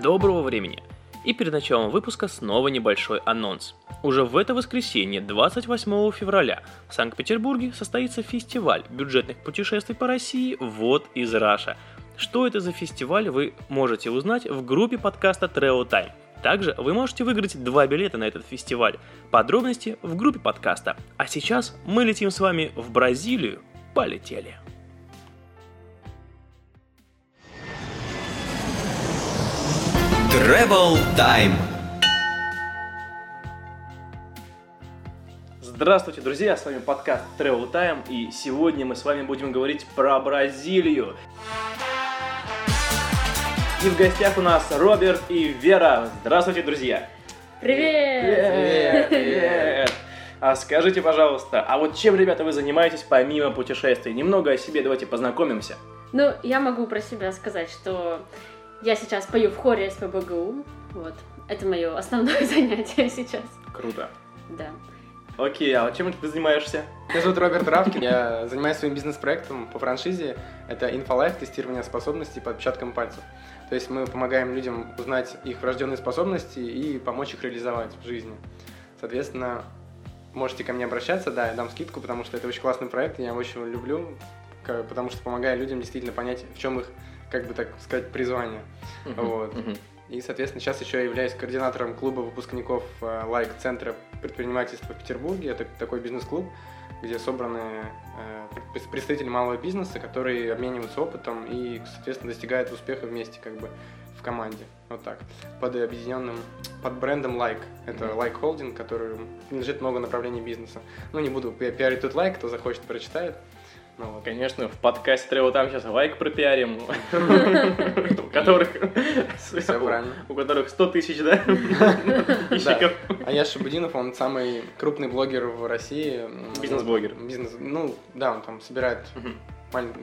доброго времени! И перед началом выпуска снова небольшой анонс. Уже в это воскресенье, 28 февраля, в Санкт-Петербурге состоится фестиваль бюджетных путешествий по России «Вот из Раша». Что это за фестиваль, вы можете узнать в группе подкаста Travel Time. Также вы можете выиграть два билета на этот фестиваль. Подробности в группе подкаста. А сейчас мы летим с вами в Бразилию. Полетели! Travel Time. Здравствуйте, друзья! С вами подкаст Travel Time, и сегодня мы с вами будем говорить про Бразилию. И в гостях у нас Роберт и Вера. Здравствуйте, друзья! Привет! Привет! Привет! А скажите, пожалуйста, а вот чем, ребята, вы занимаетесь помимо путешествий? Немного о себе давайте познакомимся. Ну, я могу про себя сказать, что я сейчас пою в хоре СПБГУ. Вот. Это мое основное занятие сейчас. Круто. Да. Окей, а чем ты занимаешься? Меня зовут Роберт Равкин, я занимаюсь своим бизнес-проектом по франшизе. Это инфолайф, тестирование способностей по отпечаткам пальцев. То есть мы помогаем людям узнать их врожденные способности и помочь их реализовать в жизни. Соответственно, можете ко мне обращаться, да, я дам скидку, потому что это очень классный проект, и я его очень люблю, потому что помогаю людям действительно понять, в чем их, как бы так сказать, призвание. Вот. Мгм. И, соответственно, сейчас еще я являюсь координатором клуба выпускников э, лайк-центра предпринимательства в Петербурге. Это такой бизнес-клуб, где собраны э, пред- представители малого бизнеса, которые обмениваются опытом и, соответственно, достигают успеха вместе, как бы в команде. Вот так. Под объединенным, под брендом Like. Это Мгм. Like Holding, который принадлежит много направлений бизнеса. Ну, не буду пи- пиарить тут Like, кто захочет, прочитает. Ну. Конечно, в подкасте Travel там сейчас лайк пропиарим, у которых у которых 100 тысяч, да, подписчиков. А я Шабудинов, он самый крупный блогер в России. Бизнес-блогер. Бизнес, ну, да, он там собирает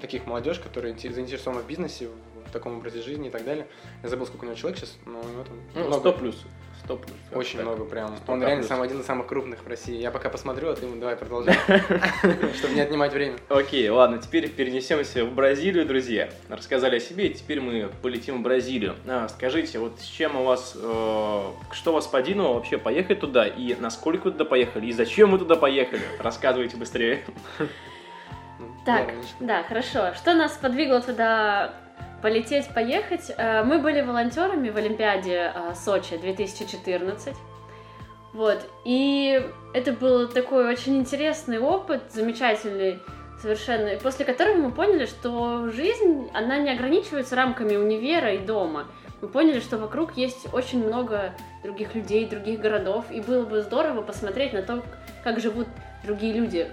таких молодежь, которые инте- заинтересованы в бизнесе, в таком образе жизни и так далее. Я забыл, сколько у него человек сейчас, но у него там Ну, много. 100 плюс. 100 плюс. Очень Так. много прям. 100 Он реально плюс. самый один из самых крупных в России. Я пока посмотрю, а ты ему давай продолжай, чтобы не отнимать время. Окей, ладно, теперь перенесемся в Бразилию, друзья. Рассказали о себе, теперь мы полетим в Бразилию. А, скажите, вот с чем у вас, э, что вас подвинуло вообще поехать туда, и насколько вы туда поехали, и зачем вы туда поехали? Рассказывайте быстрее. Ну, Так, да, хорошо. Что нас подвигло туда полететь, поехать? Э, Мы были волонтерами в Олимпиаде э, Сочи 2014. Вот. И это был такой очень интересный опыт, замечательный совершенно, после которого мы поняли, что жизнь, она не ограничивается рамками универа и дома. Мы поняли, что вокруг есть очень много других людей, других городов, и было бы здорово посмотреть на то, как живут другие люди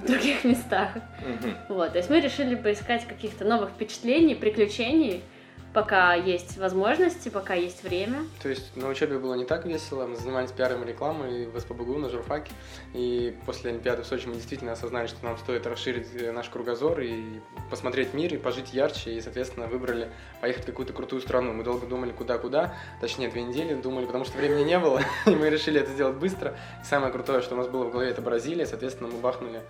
в других местах. Вот, то есть мы решили поискать каких-то новых впечатлений, приключений, пока есть возможности, пока есть время. То есть на учебе было не так весело, мы занимались пиаром и рекламой в СПБГУ на журфаке, и после Олимпиады в Сочи мы действительно осознали, что нам стоит расширить э, наш кругозор и посмотреть мир, и пожить ярче, и, соответственно, выбрали поехать в какую-то крутую страну. Мы долго думали, куда-куда, точнее, две недели думали, потому что времени не было, и мы решили это сделать быстро. И самое крутое, что у нас было в голове, это Бразилия, соответственно, мы бахнули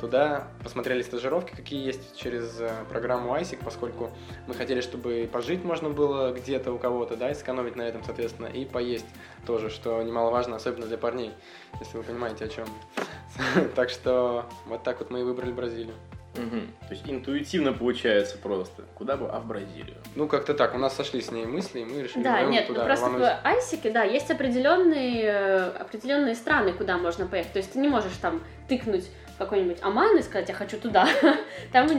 туда, посмотрели стажировки, какие есть через э, программу ISIC, поскольку мы хотели, чтобы и пожить можно было где-то у кого-то, да, и сэкономить на этом, соответственно, и поесть тоже, что немаловажно, особенно для парней, если вы понимаете, о чем. Так что вот так вот мы и выбрали Бразилию. Мгм. То есть интуитивно получается просто. Куда бы? А в Бразилию. Ну, как-то так, у нас сошлись с ней мысли, и мы решили Да, нет, туда ну просто рвануть. в Айсике, да, есть определенные, э, определенные страны, куда можно поехать. То есть ты не можешь там тыкнуть в какой-нибудь Оман и сказать, я хочу туда. Там, к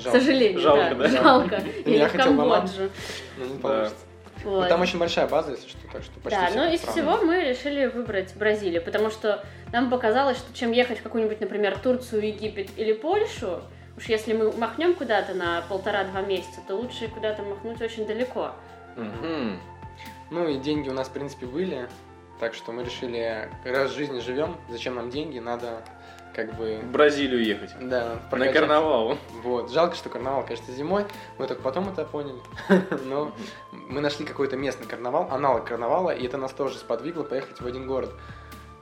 Жалко. сожалению, Жалко, да, жалко. Я Или в хотел в Оман. Камбоджу. Ну, не получится. Вот. там очень большая база, если что, так что почти Да, но из всего мы решили выбрать Бразилию, потому что нам показалось, что чем ехать в какую-нибудь, например, Турцию, Египет или Польшу, уж если мы махнем куда-то на полтора-два месяца, то лучше куда-то махнуть очень далеко. Мгм. Ну и деньги у нас, в принципе, были, так что мы решили, раз в жизни живем, зачем нам деньги, надо как бы... В Бразилию ехать. Да, На карнавал. Вот. Жалко, что карнавал, конечно, зимой. Мы только потом это поняли. Но мы нашли какой-то местный карнавал, аналог карнавала, и это нас тоже сподвигло поехать в один город.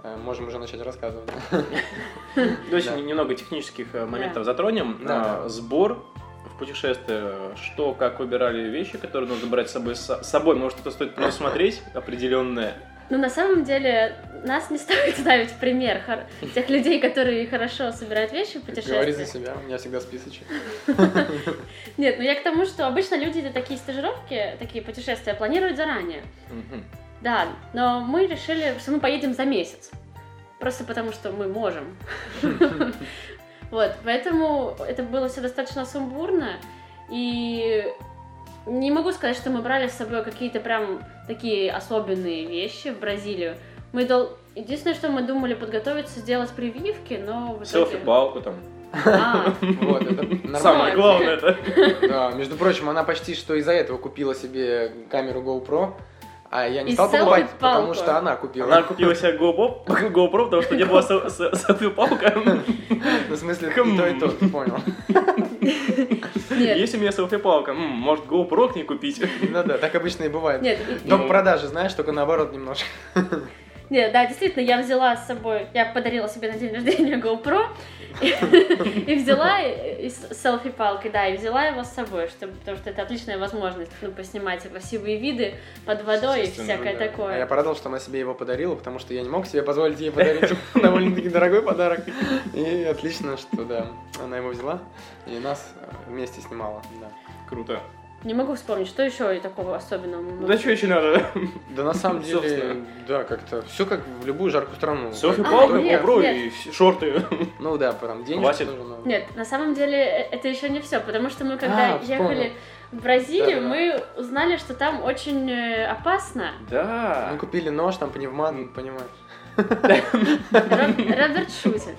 Э, Можем уже начать рассказывать. Давайте Да. немного технических э, моментов затронем. А. Сбор в путешествие, что, как выбирали вещи, которые нужно брать с собой? С собой, может, это стоит просмотреть определенное? Ну, на самом деле, нас не стоит ставить в пример тех людей, которые хорошо собирают вещи в Говори за путешествиях. себя, у меня всегда списочек. Нет, ну я к тому, что обычно люди такие стажировки, такие путешествия планируют заранее. Да, но мы решили, что мы поедем за месяц. Просто потому, что мы можем. Вот, поэтому это было все достаточно сумбурно. И не могу сказать, что мы брали с собой какие-то прям такие особенные вещи в Бразилию. Мы дол... Единственное, что мы думали подготовиться, сделать прививки, но в итоге... Селфи-палку там. А, Вот, это нормально. Самое главное это. Да, между прочим, она почти что из-за этого купила себе камеру GoPro, а я не И стал покупать, селфи-палку. потому что она купила. Она купила себе GoPro, GoPro, потому что не была сел- се- селфи-палка. Ну, в смысле, и Хм. то, и то, ты понял. нет, Есть у меня селфи-палка, может GoPro к ней купить? Ну да, так обычно и бывает. нет, Дом продажи, знаешь, только наоборот немножко. Нет, да, действительно, я взяла с собой, я подарила себе на день рождения GoPro и, взяла с селфи-палкой, да, и взяла его с собой, чтобы, потому что это отличная возможность, ну, поснимать красивые виды под водой и всякое такое. А я порадовал, что она себе его подарила, потому что я не мог себе позволить ей подарить довольно-таки дорогой подарок. И отлично, что да, она его взяла и нас вместе снимала. Да, Круто. Не могу вспомнить, что еще и такого особенного. можем- да что еще надо? да на самом деле, Собственно. да, как-то все как в любую жаркую страну. А, нет, GoPro нет. и шорты. Ну да, денежки Хватит. тоже надо. Нет, на самом деле э, это еще не все, потому что мы когда А, ехали в Бразилию, мы узнали, что там очень э, опасно. Да. Мы купили нож, там пневман, понимаешь. Роб- Роберт шутит.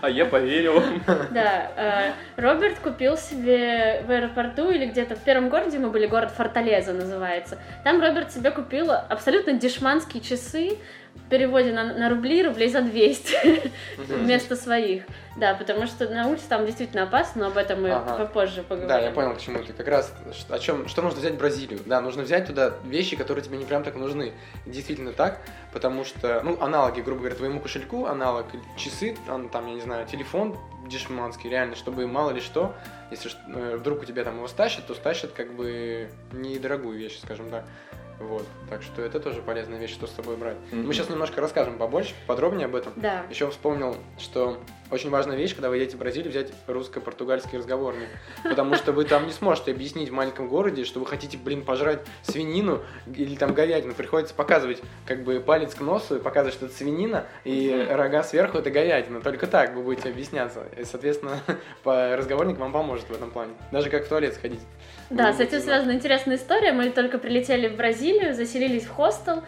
А я поверил. Да, э, Роберт купил себе в аэропорту или где-то в первом городе мы были, город Форталеза называется. Там Роберт себе купил абсолютно дешманские часы в переводе на, на рубли, рублей за 200 вместо своих. Да, потому что на улице там действительно опасно, но об этом мы Ага. попозже поговорим. Да, я понял, к чему ты. Как раз о чем, что нужно взять в Бразилию. Да, нужно взять туда вещи, которые тебе не прям так нужны. Действительно так, потому что, ну, аналоги, грубо говоря, твоему кошельку, аналог часы, там, я не знаю, телефон дешманский, реально, чтобы мало ли что, если э, вдруг у тебя там его стащат, то стащат как бы недорогую вещь, скажем так. Вот, так что это тоже полезная вещь, что с собой брать. Мгм. Мы сейчас немножко расскажем побольше, подробнее об этом. Да. Еще вспомнил, что очень важная вещь, когда вы едете в Бразилию, взять русско-португальский разговорник. Потому что вы там не сможете объяснить в маленьком городе, что вы хотите, блин, пожрать свинину или там говядину. Приходится показывать как бы палец к носу и показывать, что это свинина, и рога сверху это говядина. Только так вы будете объясняться. И, соответственно, разговорник вам поможет в этом плане. Даже как в туалет сходить. Да, с этим связана интересная история. Мы только прилетели в Бразилию, заселились в хостел.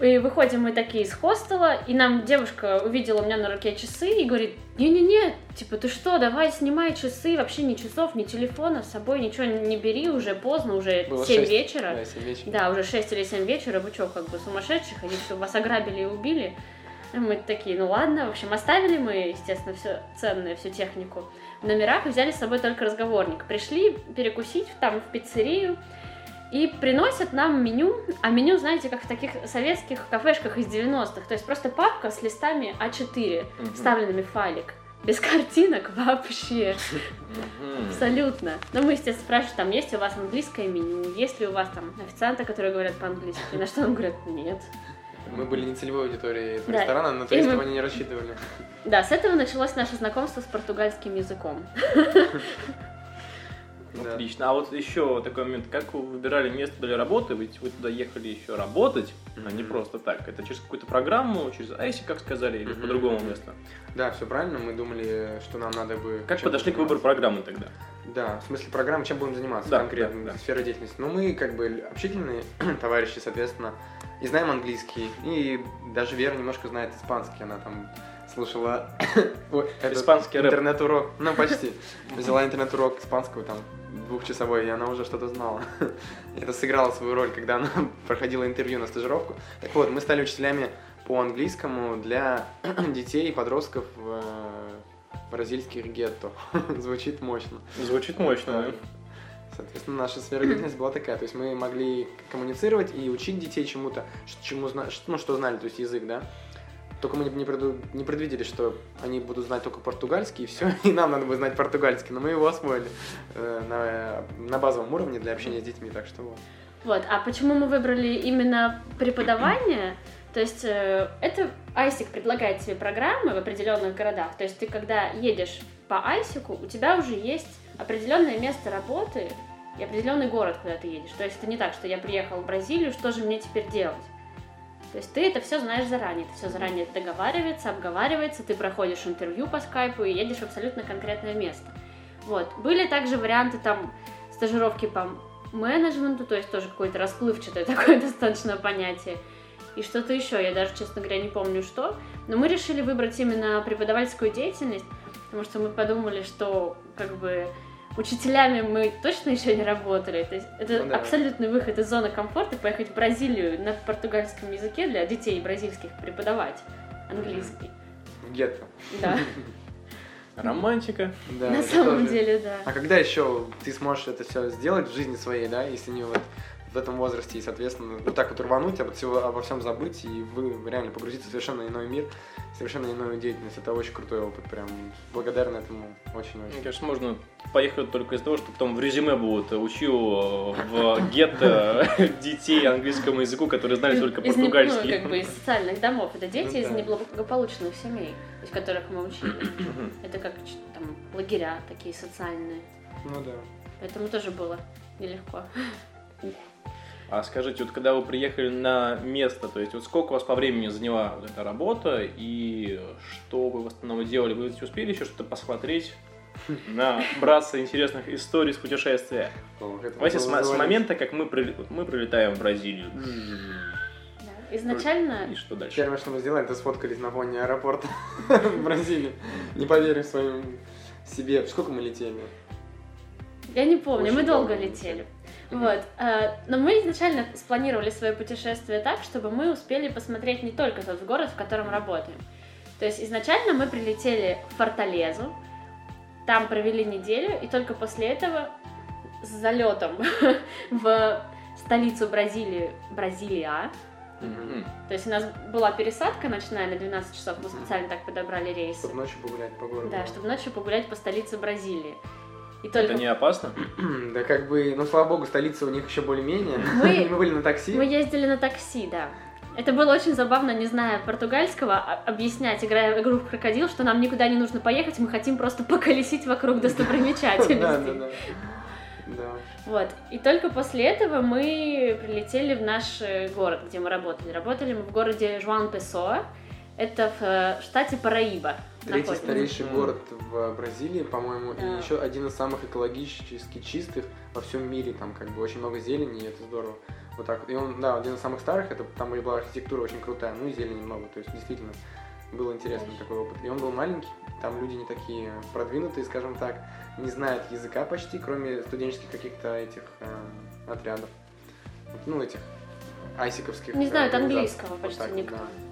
И выходим мы такие из хостела, и нам девушка увидела у меня на руке часы и говорит, не-не-не, типа, ты что, давай снимай часы, вообще ни часов, ни телефона с собой, ничего не бери, уже поздно, уже Было 7 шесть. вечера. Да, семь вечера. Да, уже 6 или 7 вечера, вы что, как бы сумасшедших, они все вас ограбили и убили. И мы такие, ну ладно, в общем, оставили мы, естественно, все ценное, всю технику номерах и взяли с собой только разговорник. Пришли перекусить там в пиццерию, и приносят нам меню, а меню, знаете, как в таких советских кафешках из 90-х, то есть просто папка с листами А4, Мгм. вставленными в файлик. Без картинок вообще. Абсолютно. Ну, мы, естественно, спрашиваем, там, есть ли у вас английское меню, есть ли у вас там официанты, которые говорят по-английски, на что нам говорят, нет. Мы были не целевой аудиторией этого Да. ресторана, на туристов мы- они не рассчитывали. Да, с этого началось наше знакомство с португальским языком. Да. Отлично. А вот еще такой момент, как вы выбирали место для работы? Ведь вы туда ехали еще работать, а не просто так. Это через какую-то программу, через AISI, как сказали, или по другому месту? Да, все правильно. Мы думали, что нам надо бы... Как подошли к выбору программы тогда? Да, в смысле программы, чем будем заниматься Да, конкретно, да, да. сфера деятельности. Ну, мы как бы общительные товарищи, соответственно, и знаем английский, и даже Вера немножко знает испанский, она там слушала Испанский интернет-урок, ну, почти. Взяла интернет-урок испанского там двухчасовой, и она уже что-то знала. Это сыграло свою роль, когда она проходила интервью на стажировку. Так вот, мы стали учителями по английскому для детей и подростков в э, бразильских гетто. Звучит мощно. Звучит мощно, да? Соответственно, наша сфера деятельности была такая. То есть мы могли коммуницировать и учить детей чему-то, чему ну, что знали, то есть язык, да. Только мы не, не предвидели, что они будут знать только португальский, и все, и нам надо будет знать португальский, но мы его освоили э, на, на базовом уровне для общения с детьми, так что вот. Вот, а почему мы выбрали именно преподавание? То есть э, это ISIC предлагает тебе программы в определенных городах. То есть ты когда едешь по ISIC, у тебя уже есть определенное место работы и определенный город, куда ты едешь. То есть это не так, что я приехал в Бразилию, что же мне теперь делать? То есть ты это все знаешь заранее, это все заранее договаривается, обговаривается, ты проходишь интервью по скайпу и едешь в абсолютно конкретное место. Вот. Были также варианты там стажировки по менеджменту, то есть тоже какое-то расплывчатое такое достаточно понятие. И что-то еще, я даже, честно говоря, не помню что. Но мы решили выбрать именно преподавательскую деятельность, потому что мы подумали, что как бы учителями мы точно еще не работали. То есть это ну, да. абсолютный выход из зоны комфорта, поехать в Бразилию на португальском языке для детей бразильских преподавать английский. В гетто. Да. Романтика. Да, на самом тоже. деле, да. А когда еще ты сможешь это все сделать в жизни своей, да, если не вот в этом возрасте, и, соответственно, вот так вот рвануть, обо, всего, обо всем забыть, и вы реально погрузиться в совершенно иной мир, совершенно иную деятельность. Это очень крутой опыт, прям благодарен этому очень-очень. Мне кажется, можно поехать только из-за того, что потом в резюме будут учил в гетто детей английскому языку, которые знали только португальский. ну, как бы из социальных домов. Это дети ну из неблагополучных семей, из которых мы учили. Это как там лагеря такие социальные. Ну да. Поэтому тоже было нелегко. А скажите, вот когда вы приехали на место, то есть вот сколько у вас по времени заняла вот эта работа и что вы в основном делали? Вы успели еще что-то посмотреть? на браться интересных историй с путешествия. Давайте с, с момента, как мы, при, мы прилетаем в Бразилию. Изначально... И что дальше? Первое, что мы сделали, это сфоткались на фоне аэропорта в Бразилии. Не поверив своим себе. Сколько мы летели? Я не помню, мы долго летели. Вот. Э, но мы изначально спланировали свое путешествие так, чтобы мы успели посмотреть не только тот город, в котором работаем. То есть изначально мы прилетели в Форталезу, там провели неделю, и только после этого с залетом в столицу Бразилии, Бразилия, Mm-hmm. То есть у нас была пересадка ночная на 12 часов, мы специально так подобрали рейс. Чтобы ночью погулять по городу. Да, чтобы ночью погулять по столице Бразилии. И только... Это не опасно? да как бы, ну слава богу, столица у них еще более-менее. Мы... мы были на такси. Мы ездили на такси, да. Это было очень забавно, не зная португальского, а, объяснять, играя в игру в крокодил, что нам никуда не нужно поехать, мы хотим просто поколесить вокруг достопримечательностей. Да, да, да. Да. Вот. И только после этого мы прилетели в наш э, город, где мы работали. Работали мы в городе Жуан Песоа. Это в э, штате Параиба. Третий находится. старейший mm. город в Бразилии, по-моему, да. и еще один из самых экологически чистых во всем мире. Там как бы очень много зелени, и это здорово. Вот так вот. И он, да, один из самых старых, это там и была архитектура очень крутая, ну и зелени много. То есть действительно был интересный очень. такой опыт. И он был маленький, там люди не такие продвинутые, скажем так, не знают языка почти, кроме студенческих каких-то этих э, отрядов. Ну, этих айсиковских. Не знают английского почти вот никто. Да.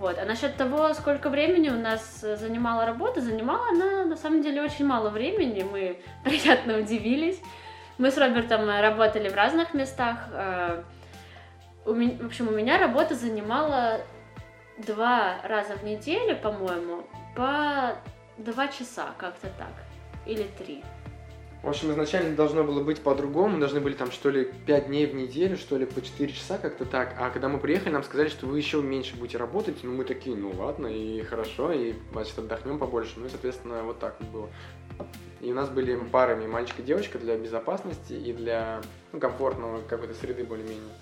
Вот. А насчет того, сколько времени у нас э, занимала работа, занимала она на самом деле очень мало времени. Мы приятно удивились. Мы с Робертом э, работали в разных местах. Э, в общем, у меня работа занимала два раза в неделю, по-моему, по два часа, как-то так. Или три. В общем, изначально должно было быть по-другому. Должны были там что ли 5 дней в неделю, что ли по 4 часа как-то так. А когда мы приехали, нам сказали, что вы еще меньше будете работать. Ну, мы такие, ну ладно, и хорошо, и значит отдохнем побольше. Ну и, соответственно, вот так было. И у нас были парами мальчик и девочка для безопасности и для ну, комфортного какой-то среды более-менее.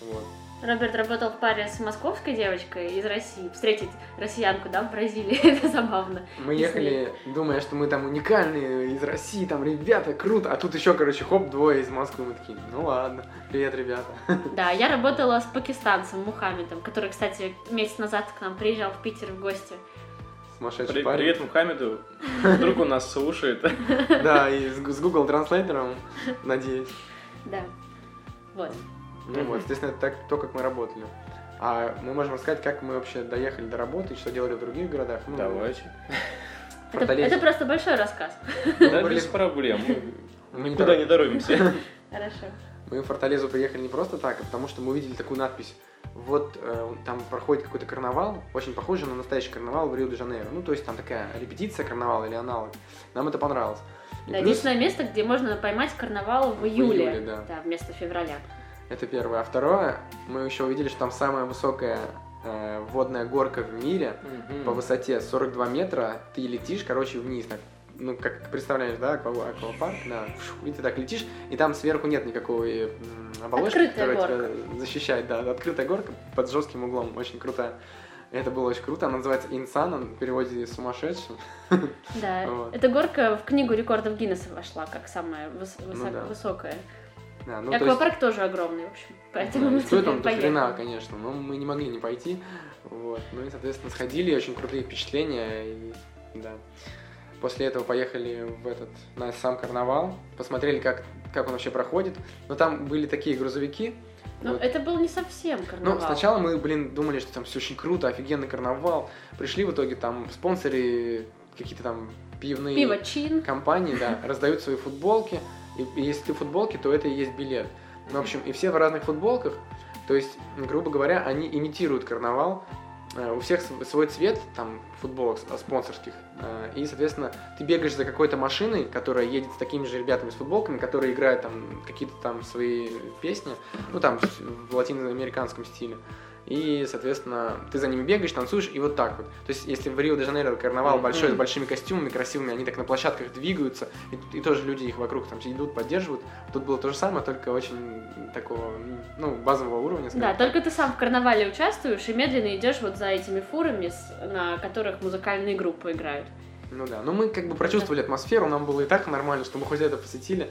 Вот. Роберт работал в паре с московской девочкой из России. Встретить россиянку, да, в Бразилии, это забавно. Мы ехали, думая, что мы там уникальные, из России, там, ребята, круто. А тут еще, короче, хоп, двое из Москвы. Мы такие, ну ладно, привет, ребята. Да, я работала с пакистанцем Мухаммедом, который, кстати, месяц назад к нам приезжал в Питер в гости. Сумасшедший При, парень. Привет Мухаммеду, вдруг он нас слушает. Да, и с Google транслейтером, надеюсь. Да, вот. Ну вот, естественно, это так, то, как мы работали. А мы можем рассказать, как мы вообще доехали до работы, что делали в других городах. Ну, Давайте. Это, это просто большой рассказ. Да, без проблем. Мы никуда не торопимся. Хорошо. Мы в Форталезу приехали не просто так, а потому что мы увидели такую надпись вот э, там проходит какой-то карнавал, очень похожий на настоящий карнавал в Рио-де-Жанейро. Ну, то есть там такая репетиция карнавала или аналог. Нам это понравилось. И Да, плюс- единственное место, где можно поймать карнавал в июле. июле, да. вместо февраля. Это первое. А второе, мы еще увидели, что там самая высокая э, водная горка в мире Мгм. по высоте 42 метра. Ты летишь, короче, вниз. Так, ну, как представляешь, да, аква- аквапарк, да, и ты так летишь, и там сверху нет никакой м, оболочки, Открытая которая тебя защищает, да, открытая горка под жестким углом, очень крутая. Это было очень круто, она называется Инсан, в переводе сумасшедший. Да, Вот. эта горка в книгу рекордов Гиннесса вошла как самая выс- высок- Ну да. высокая. Да, ну, то есть- Аквапарк тоже огромный, в общем. Поэтому Да, мы стоит он до поехали. хрена, конечно, но мы не могли не пойти. Вот. Ну и, соответственно, сходили, очень крутые впечатления. И, да. После этого поехали в этот, на сам карнавал, посмотрели, как, как он вообще проходит. Но там были такие грузовики. Но вот. это был не совсем карнавал. Ну, сначала мы, блин, думали, что там все очень круто, офигенный карнавал. Пришли в итоге, там спонсоры, какие-то там пивные Пиво Чин. компании, да, раздают свои футболки. И, если ты в футболке, то это и есть билет. Ну, в общем, и все в разных футболках. То есть, грубо говоря, они имитируют карнавал. Э, У всех св- свой цвет, там, футболок спонсорских. Э, И, соответственно, ты бегаешь за какой-то машиной, которая едет с такими же ребятами с футболками, которые играют там какие-то там свои песни, ну, там, в латиноамериканском стиле. И, соответственно, ты за ними бегаешь, танцуешь, и вот так вот. То есть, если в Рио-де-Жанейро карнавал большой, с большими костюмами красивыми, они так на площадках двигаются, и, и тоже люди их вокруг там идут, поддерживают. Тут было то же самое, только очень такого, ну, базового уровня. Да, так. только ты сам в карнавале участвуешь и медленно идешь вот за этими фурами, на которых музыкальные группы играют. Ну да, но мы как бы прочувствовали атмосферу, нам было и так нормально, что мы хоть это посетили.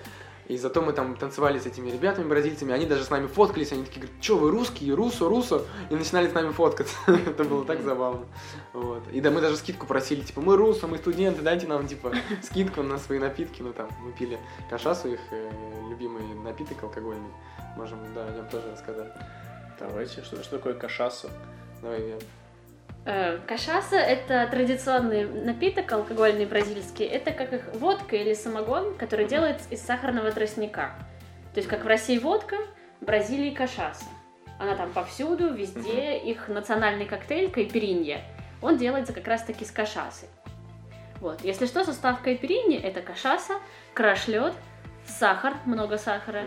И зато мы там танцевали с этими ребятами бразильцами, они даже с нами фоткались, они такие говорят, что вы русские, русо, русо, и начинали с нами фоткаться. Это было так забавно. Вот. И да, мы даже скидку просили, типа, мы русо, мы студенты, дайте нам, типа, скидку на свои напитки. Ну там, мы пили кашасу, их э, любимый напиток алкогольный. Можем, да, о нем тоже рассказать. Давайте, что, что такое кашаса? Давай, Вер. Э, Кашаса – это традиционный напиток алкогольный бразильский. Это как их водка или самогон, который делается из сахарного тростника. То есть, как в России водка, в Бразилии кашаса. Она там повсюду, везде. Их национальный коктейль кайперинья, он делается как раз-таки с кашасы. Вот. Если что, состав кайпериньи – это кашаса, краш-лед, сахар, много сахара,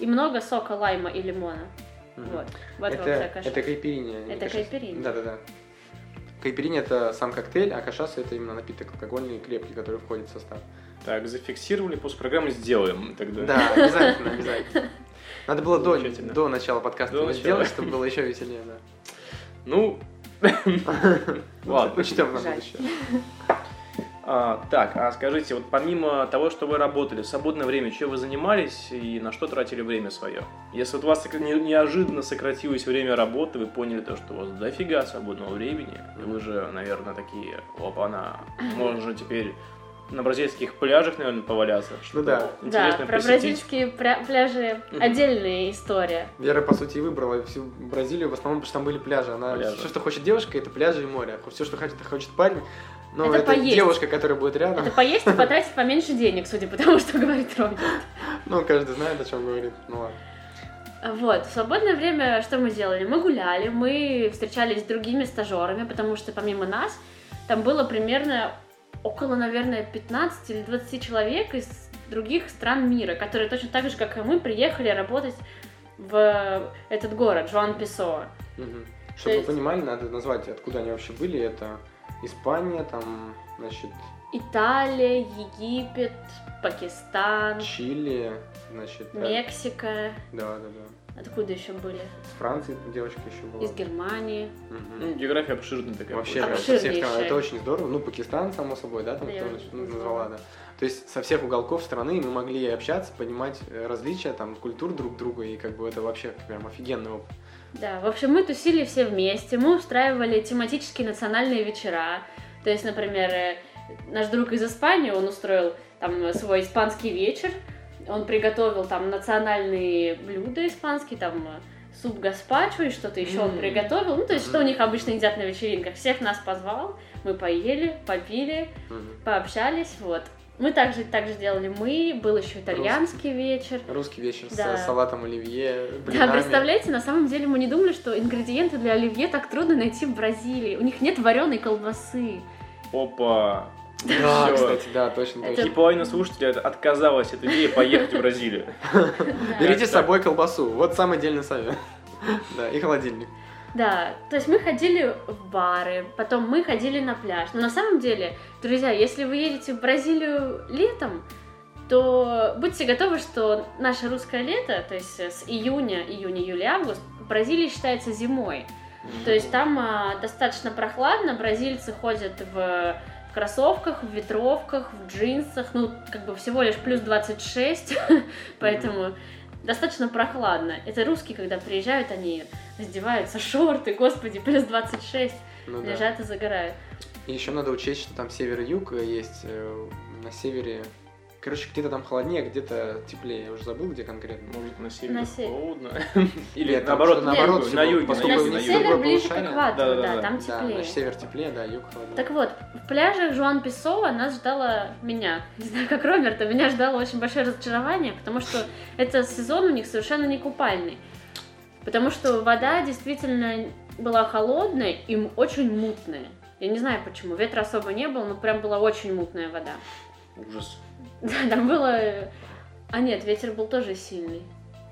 и много сока лайма и лимона. Вот. Вот вам вся Это, кашаса. это кайпериня. а Это кашас. кайпериня. Да-да-да. Кайпериня это сам коктейль, а кашаса это именно напиток алкогольный крепкий, который входит в состав. Так, зафиксировали, после программы сделаем тогда. Да, обязательно, обязательно. Надо было до, до начала подкаста До начала. сделать, чтобы было еще веселее, да. Ну, Ладно. Учтем на будущее. А, так, а скажите, вот помимо того, что вы работали, в свободное время, чем вы занимались и на что тратили время свое? Если вот у вас неожиданно сократилось время работы, вы поняли то, что у вас дофига свободного времени, и вы же, наверное, такие, опа-на, можно теперь на бразильских пляжах, наверное, поваляться. что да. Да, про посетить. бразильские пляжи Мгм. отдельная история. Вера, по сути, и выбрала всю Бразилию, в основном, потому что там были пляжи. Она Пляжи. все, что хочет девушка, это пляжи и море. Все, что хочет, хочет парень. Но Это это, поесть. девушка, которая будет рядом. Это поесть и потратить поменьше денег, судя по тому, что говорит Роберт. Ну, каждый знает, о чем говорит. Ну ладно. Вот, в свободное время что мы делали? Мы гуляли, мы встречались с другими стажерами, потому что помимо нас там было примерно около, наверное, 15 или 20 человек из других стран мира, которые точно так же, как и мы, приехали работать в этот город, Жуан Песоа. Мгм. Чтобы есть- вы понимали, надо назвать, откуда они вообще были. Это Испания, там, значит, Италия, Египет, Пакистан, Чили, значит... э, Мексика. Да, да, да. Откуда еще были? С Франции девочка еще была. Из Германии. Мгм. Ну, география обширная такая. Вообще, да, со всех стран. Обширнейшая. это очень здорово. Ну, Пакистан, само собой, да, там Да, тоже ну, назвала. назвала, да. То есть со всех уголков страны мы могли общаться, понимать э, различия там культур друг друга, и как бы это вообще прям офигенный опыт. Да, в общем, мы тусили все вместе, мы устраивали тематические национальные вечера. То есть, например, э, наш друг из Испании, он устроил там свой испанский вечер, он приготовил там национальные блюда испанские, там э, суп гаспачо и что-то еще он М. приготовил. Ну, то есть, что у них обычно едят на вечеринках. Всех нас позвал, мы поели, попили, Мгм. пообщались, вот. Мы также, также делали мы, был еще итальянский вечер. Русский вечер Да. с салатом оливье, Да, блинами. представляете, на самом деле мы не думали, что ингредиенты для оливье так трудно найти в Бразилии. У них нет вареной колбасы. Опа. Да, Всё. кстати, да, точно, Это- И точно. половина слушателей отказалась от идеи поехать в Бразилию. Берите с Так. собой колбасу, вот самый дельный совет. Да, и холодильник. Да, то есть мы ходили в бары, потом мы ходили на пляж. Но на самом деле, друзья, если вы едете в Бразилию летом, то будьте готовы, что наше русское лето, то есть с июня, июня, июля, август, в Бразилии считается зимой. То есть там а, достаточно прохладно, бразильцы ходят в, в кроссовках, в ветровках, в джинсах, ну, как бы всего лишь плюс 26, поэтому достаточно прохладно. Это русские, когда приезжают, они раздеваются, шорты, господи, плюс 26, Ну да. лежат и загорают. И еще надо учесть, что там север и юг э, есть. э, На севере, короче, где-то там холоднее, где-то теплее. Я уже забыл, где конкретно. Может, на севере На север. холодно? Или Нет, там наоборот, на наоборот, на юге, поскольку на На север ближе к экватору, да, там Да, теплее. значит, север теплее, да, юг холоднее. Так вот, в пляжах Жуан Песоа нас ждало меня, не знаю, как Роберта, меня ждало очень большое разочарование, потому что это сезон у них совершенно не купальный. Потому что вода действительно была холодная и очень мутная. Я не знаю почему, ветра особо не было, но прям была очень мутная вода. Ужас. Да, там было... А нет, ветер был тоже сильный.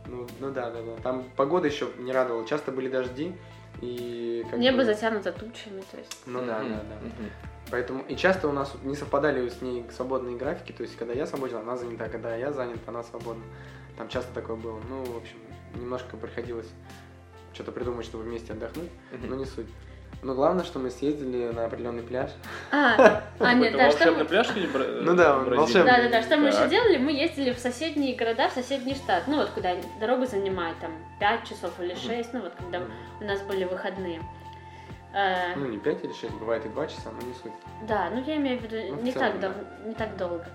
Ну, ну да, да, да. Там погода еще не радовала. Часто были дожди. И как Небо бы- затянуто тучами, то есть... Ну да, Мгм, да, да. мгм. Поэтому и часто у нас не совпадали с ней свободные графики, то есть когда я свободен, она занята, когда я занят, она свободна. Там часто такое было. Ну, в общем, немножко приходилось что-то придумать, чтобы вместе отдохнуть, Мгм. но не суть. Но главное, что мы съездили на определенный пляж. А, а нет, да, что мы... пляж или Бра- Ну да, он волшебный. Да, да, да. Что мы еще делали? Мы ездили в соседние города, в соседний штат. Ну, вот куда дорога занимает там 5 часов или 6, ну вот когда у нас были выходные. Э, Ну, не 5 или 6, бывает и 2 часа, но не суть. да, ну я имею в виду Ну, в не, целом, так, да. дол- не так долго.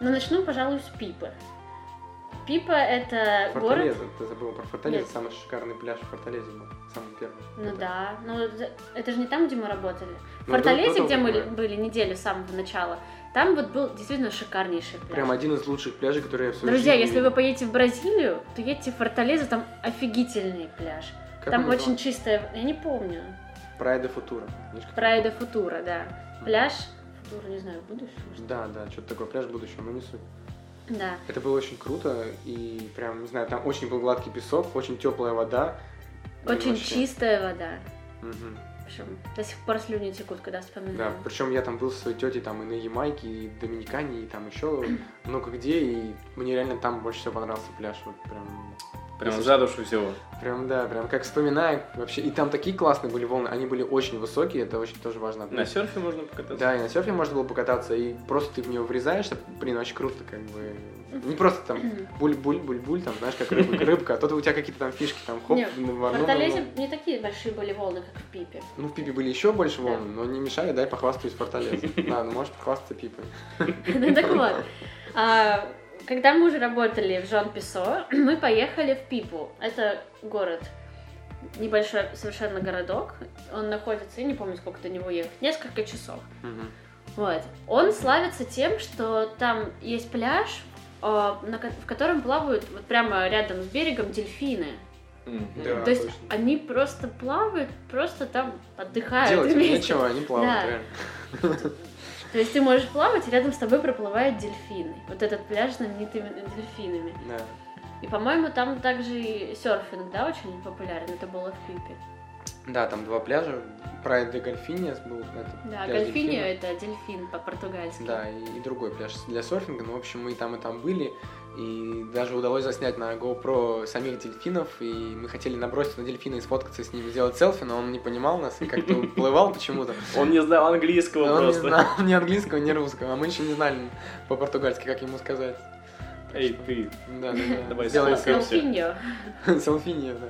Но начну, пожалуй, с Пипы. Пипа это город. Форталеза, ты забыла про Форталезу, Нет. самый шикарный пляж в Форталезе был, самый первый. Ну Это- да, ну это- же не там, где мы работали. В Ну, Форталезе, да, где мы да. были неделю с самого начала, там вот был действительно шикарнейший пляж. Прям один из лучших пляжей, которые я в своей Друзья, жизни если вы видел. поедете в Бразилию, то едьте в Форталезу, там офигительный пляж. Как там очень чистая, я не помню. Прайда Футура. Прайда Футура, да. Пляж Футура, не знаю, будущего. Да, да, что-то такое, пляж будущего, но не суть. Да. Это было очень круто, и прям, не знаю, там очень был гладкий песок, очень теплая вода. Очень вообще- чистая вода. В общем, до сих пор слюни текут, когда вспоминаю. Да, причем я там был со своей тетей там и на Ямайке, и в Доминикане, и там еще много где, и мне реально там больше всего понравился пляж, вот прям, Прям за душу всего. прям, да, прям как вспоминаю вообще, и там такие классные были волны, они были очень высокие, это очень тоже важно. На серфе можно покататься? Да, и на серфе можно было покататься, и просто ты в него врезаешься, блин, очень круто, как бы. Не просто там буль-буль, буль-буль, там, знаешь, как рыбка, рыбка, а то у тебя какие-то там фишки, там, хоп, Нет, в В одну Форталезе не такие большие были волны, как в Пипе. Ну, в Пипе были еще больше Да. волн, но не мешай, дай похвастаюсь Форталезе. Да, ну можешь похвастаться Пипой. Ну так вот, а, когда мы уже работали в Жон Песо, мы поехали в Пипу. Это город, небольшой совершенно городок. Он находится, я не помню, сколько до него ехать, несколько часов. Мгм. Вот. Он славится тем, что там есть пляж, а, в котором плавают вот прямо рядом с берегом дельфины. Мгм. Да, То есть точно. они просто плавают, просто там отдыхают Делать вместе. нечего, они плавают, Да. То есть ты можешь плавать, и рядом с тобой проплывают дельфины. Вот этот пляж знаменитый дельфинами. Да. И, по-моему, там также и серфинг, да, очень популярен. Это было в Пипе. Да, там два пляжа. Прайд де Гольфиниас был. это Да, Гольфинио это дельфин по-португальски. Да, и, и другой пляж для серфинга. Ну, в общем, мы и там, и там были. И даже удалось заснять на GoPro самих дельфинов. И мы хотели наброситься на дельфина и сфоткаться с ним, сделать селфи, но он не понимал нас и как-то уплывал почему-то. Он не знал английского Он не просто. знал ни английского, ни русского, а мы еще не знали по-португальски, как ему сказать. Эй, ты. Да, да, да. Давай Сделай сфоткаемся. Гольфинио. селфи, да.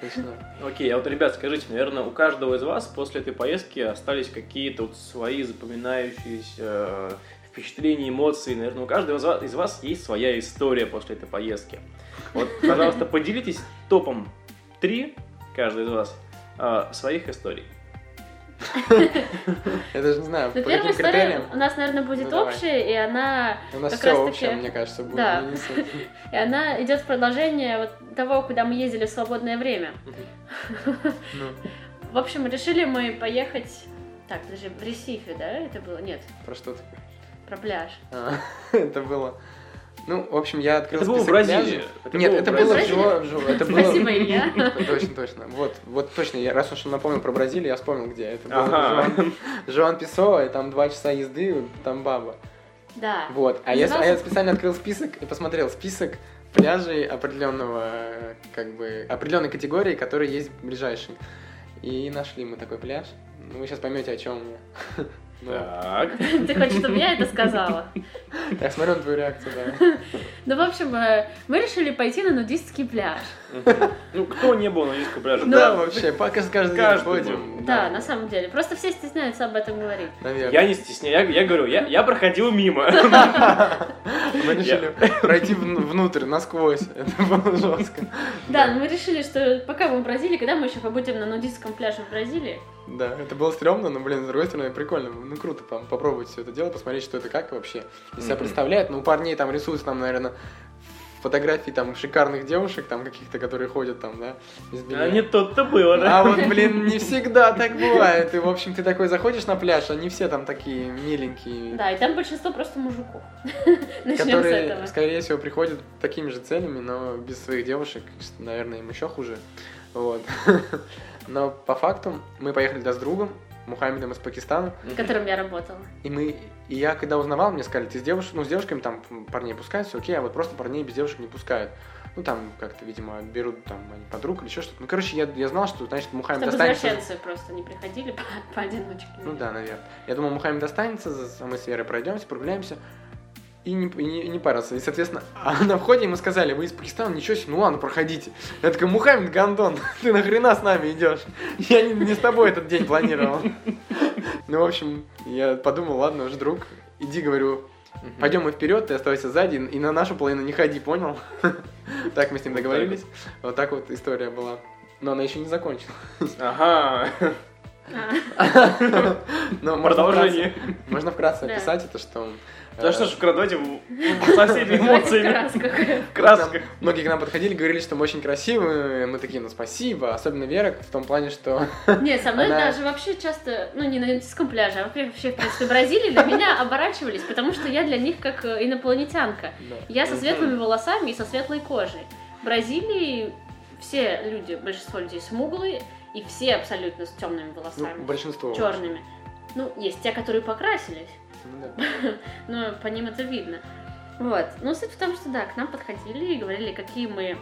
Точно. Окей, а вот, ребят, скажите, наверное, у каждого из вас после этой поездки остались какие-то вот свои запоминающиеся впечатления, эмоции. Наверное, у каждого из вас, из вас есть своя история после этой поездки. Вот, пожалуйста, поделитесь топом 3, каждый из вас, э, своих историй. Я даже не знаю, Но по первая каким критериям. у нас, наверное, будет Ну, общая, и она, У нас все общее, мне кажется, будет. Да. и она идет в продолжение вот того, куда мы ездили в свободное время. Ну, В общем, решили мы поехать... Так, подожди, в Ресифе, да, это было? Нет, про что ты? Про пляж. А, Это было... Ну, в общем, я открыл Это было в список Бразилии. пляжей. Это Нет, было в это было в Жо- это было- Спасибо, Илья. Точно, точно. Вот, вот точно. Я, раз уж он напомнил про Бразилию, я вспомнил, где. Это было Ага. Жуан, Жуан Песоа, и там два часа езды, там баба. Да. Вот. А я, а я специально открыл список и посмотрел список пляжей определенного, как бы, определенной категории, которые есть ближайшие. И нашли мы такой пляж. Ну, вы сейчас поймете, о чем я. Ну, Так. Ты хочешь, чтобы я это сказала? Я смотрю на твою реакцию, да. Ну, в общем, э, мы решили пойти на нудистский пляж. Ну, кто не был на диско пляже? Да, вообще, пока с каждый день ходим. Да, на самом деле. Просто все стесняются об этом говорить. Наверное. Я не стесняюсь, я, говорю, я, проходил мимо. Мы решили пройти вн- внутрь, насквозь. Это было жестко. Да, но мы решили, что пока мы в Бразилии, когда мы еще побудем на нудистском пляже в Бразилии, Да, это было стрёмно, но, блин, с другой стороны, прикольно. Ну, круто там попробовать все это дело, посмотреть, что это как вообще. Из себя представляет. Ну, у парней там рисуются, там, наверное, фотографии там шикарных девушек, там, каких-то, которые ходят там, да, без белья. А не тут-то было, да? А вот, блин, не всегда так бывает. И, в общем, ты такой заходишь на пляж, они все там такие миленькие. да, и там большинство просто мужиков. Начнем с которые, этого. скорее всего, приходят такими же целями, но без своих девушек, наверное, им еще хуже. Вот. Но по факту мы поехали туда с другом, Мухаммедом из Пакистана, с которым я работала. и мы, и я когда узнавал, мне сказали, ты с девушкой, ну с девушками там парней пускают, все окей, а вот просто парней без девушек не пускают. Ну там как-то, видимо, берут там они подруг или еще что-то. Ну короче, я, я знал, что значит Мухаммед Чтобы останется. извращенцы просто не приходили по- поодиночке. Ну да, наверное. Я думал, Мухаммед останется, за- а мы с Верой пройдемся, прогуляемся. И не, и не, и не парился. И, соответственно, а на входе ему сказали, вы из Пакистана, ничего себе, ну ладно, проходите. Я такой, Мухаммед Гандон, ты нахрена с нами идешь? Я не, не с тобой этот день планировал. Ну, в общем, я подумал, ладно, уж друг, иди, говорю, пойдем мы вперед, ты оставайся сзади, и на нашу половину не ходи, понял? Так мы с ним договорились. Вот так вот история была. Но она еще не закончилась. Ага. А, Но Продолжение. Можно вкратце описать это, что... Да что ж, в- со всеми эмоциями, красках. в красках. Многие к нам подходили, говорили, что мы очень красивые, мы такие, ну спасибо, особенно Вера, в том плане, что... Нет, со мной даже вообще часто, ну не на нудистском пляже, а вообще, в принципе, в Бразилии для меня оборачивались, потому что я для них как э, инопланетянка. Я со светлыми волосами и со светлой кожей. В Бразилии все люди, большинство людей смуглые, и все абсолютно с темными Ну, волосами, большинство. черными. Ну, есть те, которые покрасились, Ну да. по ним это видно. Вот. Ну, суть в том, что да, к нам подходили и говорили, какие мы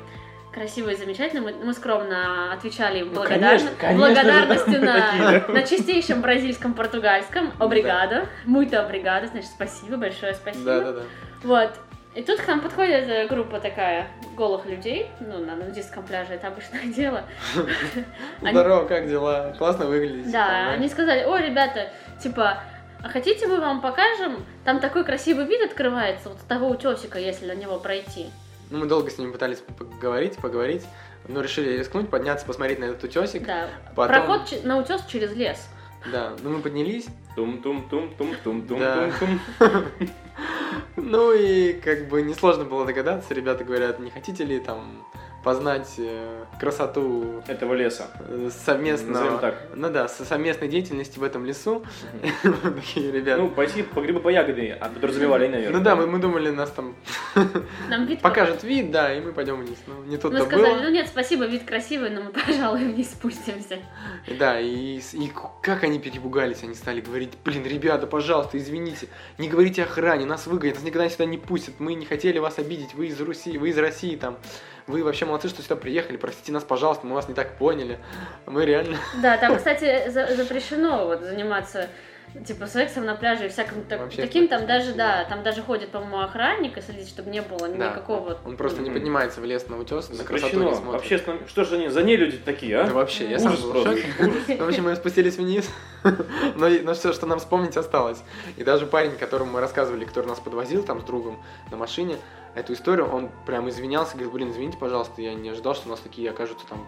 красивые, замечательные. Мы, мы скромно отвечали им Ну, благодарно- конечно, конечно же, благодарностью да, на, такие, да. на чистейшем бразильском португальском. Обригадо. Muito обригадо, значит, спасибо, большое спасибо. Да, да, да. Вот. И тут к нам подходит э, группа такая голых людей, ну, на нудистском пляже это обычное дело. Здорово, как дела? Классно выглядите. Да, они сказали, о, ребята, типа, а хотите мы вам покажем? Там такой красивый вид открывается, вот с того утесика, если на него пройти. Ну, мы долго с ними пытались поговорить, поговорить, но решили рискнуть, подняться, посмотреть на этот утесик. Да, Потом- проход на утес через лес. Да, ну мы поднялись, Тум-тум-тум-тум-тум-тум-тум. ну и как бы несложно было догадаться, ребята говорят, не хотите ли там познать э, красоту Этого леса. э, совместного... Назовем так. Ну да, со- совместной деятельности в этом лесу. Такие ребята. Ну, пойти по грибы по ягоды, а подразумевали, наверное. Ну да, мы, мы думали, нас там вид покажет вид, да, и мы пойдем вниз. Ну, не Мы тут-то сказали, было. ну нет, спасибо, вид красивый, но мы, пожалуй, вниз спустимся. Да, и, как они перепугались, они стали говорить, блин, ребята, пожалуйста, извините, не говорите охране, нас выгонят, нас никогда сюда не пустят, мы не хотели вас обидеть, вы из Руси, вы из России там, вы вообще молодцы, что сюда приехали, простите нас, пожалуйста, мы вас не так поняли. Мы реально... Да, там, кстати, за- запрещено вот заниматься типа сексом на пляже и всяким так- Вообще таким, там даже, да, там даже ходит, по-моему, охранник и следит, чтобы не было Да. никакого... Он просто не поднимается в лес на утес, на красоту не смотрит. Общественно... Что же они, за ней люди такие, а? Да вообще, я сам был В общем, мы спустились вниз, но, но все, что нам вспомнить, осталось. И даже парень, которому мы рассказывали, который нас подвозил там с другом на машине, эту историю, он прям извинялся, говорит, блин, извините, пожалуйста, я не ожидал, что у нас такие окажутся там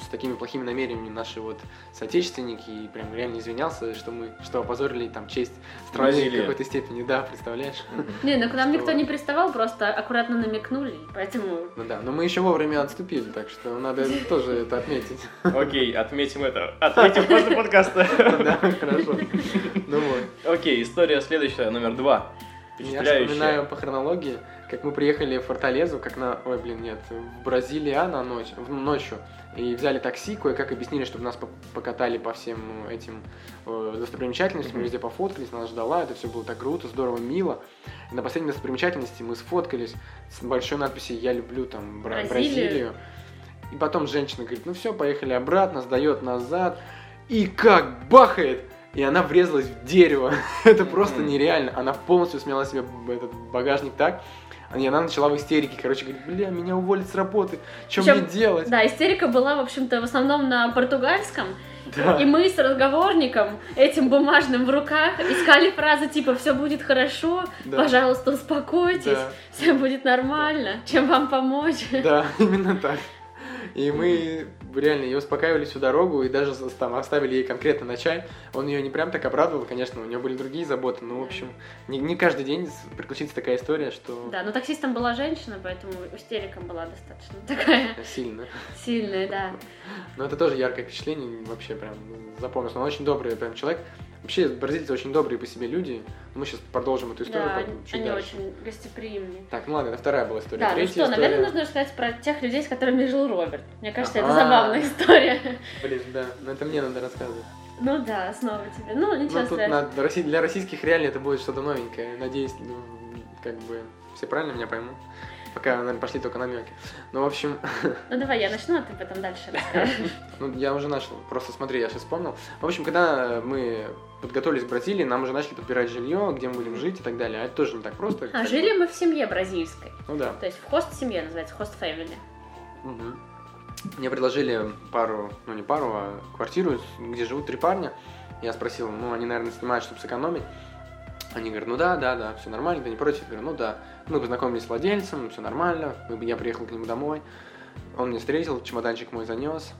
с такими плохими намерениями наши вот соотечественники и прям реально извинялся, что мы, что опозорили там честь страны в какой-то степени, да, представляешь? Не, ну к нам никто не приставал, просто аккуратно намекнули, поэтому... Ну да, но мы еще вовремя отступили, так что надо тоже это отметить. Окей, отметим это. Отметим после подкаста. Да, хорошо. Ну вот. Окей, история следующая, номер два. Я Впечатляющая. вспоминаю по хронологии, как мы приехали в Форталезу, как на... Ой, блин, нет, в Бразилия на ночь, в ночью. И взяли такси, кое-как объяснили, чтобы нас по- покатали по всем этим э, достопримечательностям, мы Мгм. везде пофоткались, нас ждала, это все было так круто, здорово, мило. И на последней достопримечательности мы сфоткались с большой надписью «Я люблю там Бра- Бразилию». Бразилию». И потом женщина говорит, ну все, поехали обратно, сдает назад. И как бахает! И она врезалась в дерево. Это просто нереально. Она полностью смела себе этот багажник так. И она начала в истерике. Короче, говорит, бля, меня уволят с работы. Что мне делать? Да, истерика была, в общем-то, в основном на португальском, Да. и мы с разговорником, этим бумажным в руках, искали фразы типа «все будет хорошо», Да. «пожалуйста, успокойтесь», Да. «все будет нормально», «чем вам помочь?» Да, именно так. И мы реально ее успокаивали всю дорогу и даже там оставили ей конкретно на чай. Он ее не прям так обрадовал, конечно, у нее были другие заботы, но, в общем, не, не каждый день приключится такая история, что Да, но таксистом была женщина, поэтому истерика была достаточно такая сильно. сильная, да. Но это тоже яркое впечатление, вообще прям запомнился. Он очень добрый прям человек. Вообще, бразильцы очень добрые по себе люди. Мы сейчас продолжим эту историю Да, потом, они, чуть они дальше. очень гостеприимные. Так, ну ладно, это вторая была история. Да, ну Третья что, история... наверное, нужно рассказать про тех людей, с которыми жил Роберт. Мне кажется, это Ага. забавная история. Блин, да, но это мне надо рассказывать. Ну да, снова тебе. Ну, ничего Ну, тут страшного. на- для российских реалий это будет что-то новенькое. Надеюсь, ну, как бы все правильно меня поймут. Пока, наверное, пошли только намеки. Ну, в общем, Ну давай, я начну, а ты потом дальше расскажешь. ну, я уже начал. Просто смотри, я сейчас вспомнил. В общем, когда мы подготовились к Бразилии, нам уже начали подбирать жилье, где мы будем жить и так далее. А это тоже не так просто. А бы. жили мы в семье бразильской. Ну да. То есть в хост-семье называется, хост-фэмили. Мгм. Мне предложили пару, ну не пару, а квартиру, где живут три парня. Я спросил, ну они, наверное, снимают, чтобы сэкономить. Они говорят, ну да, да, да, все нормально, ты не против? Я говорю, ну да. Мы познакомились с владельцем, все нормально. Я приехал к нему домой. Он меня встретил, чемоданчик мой занес.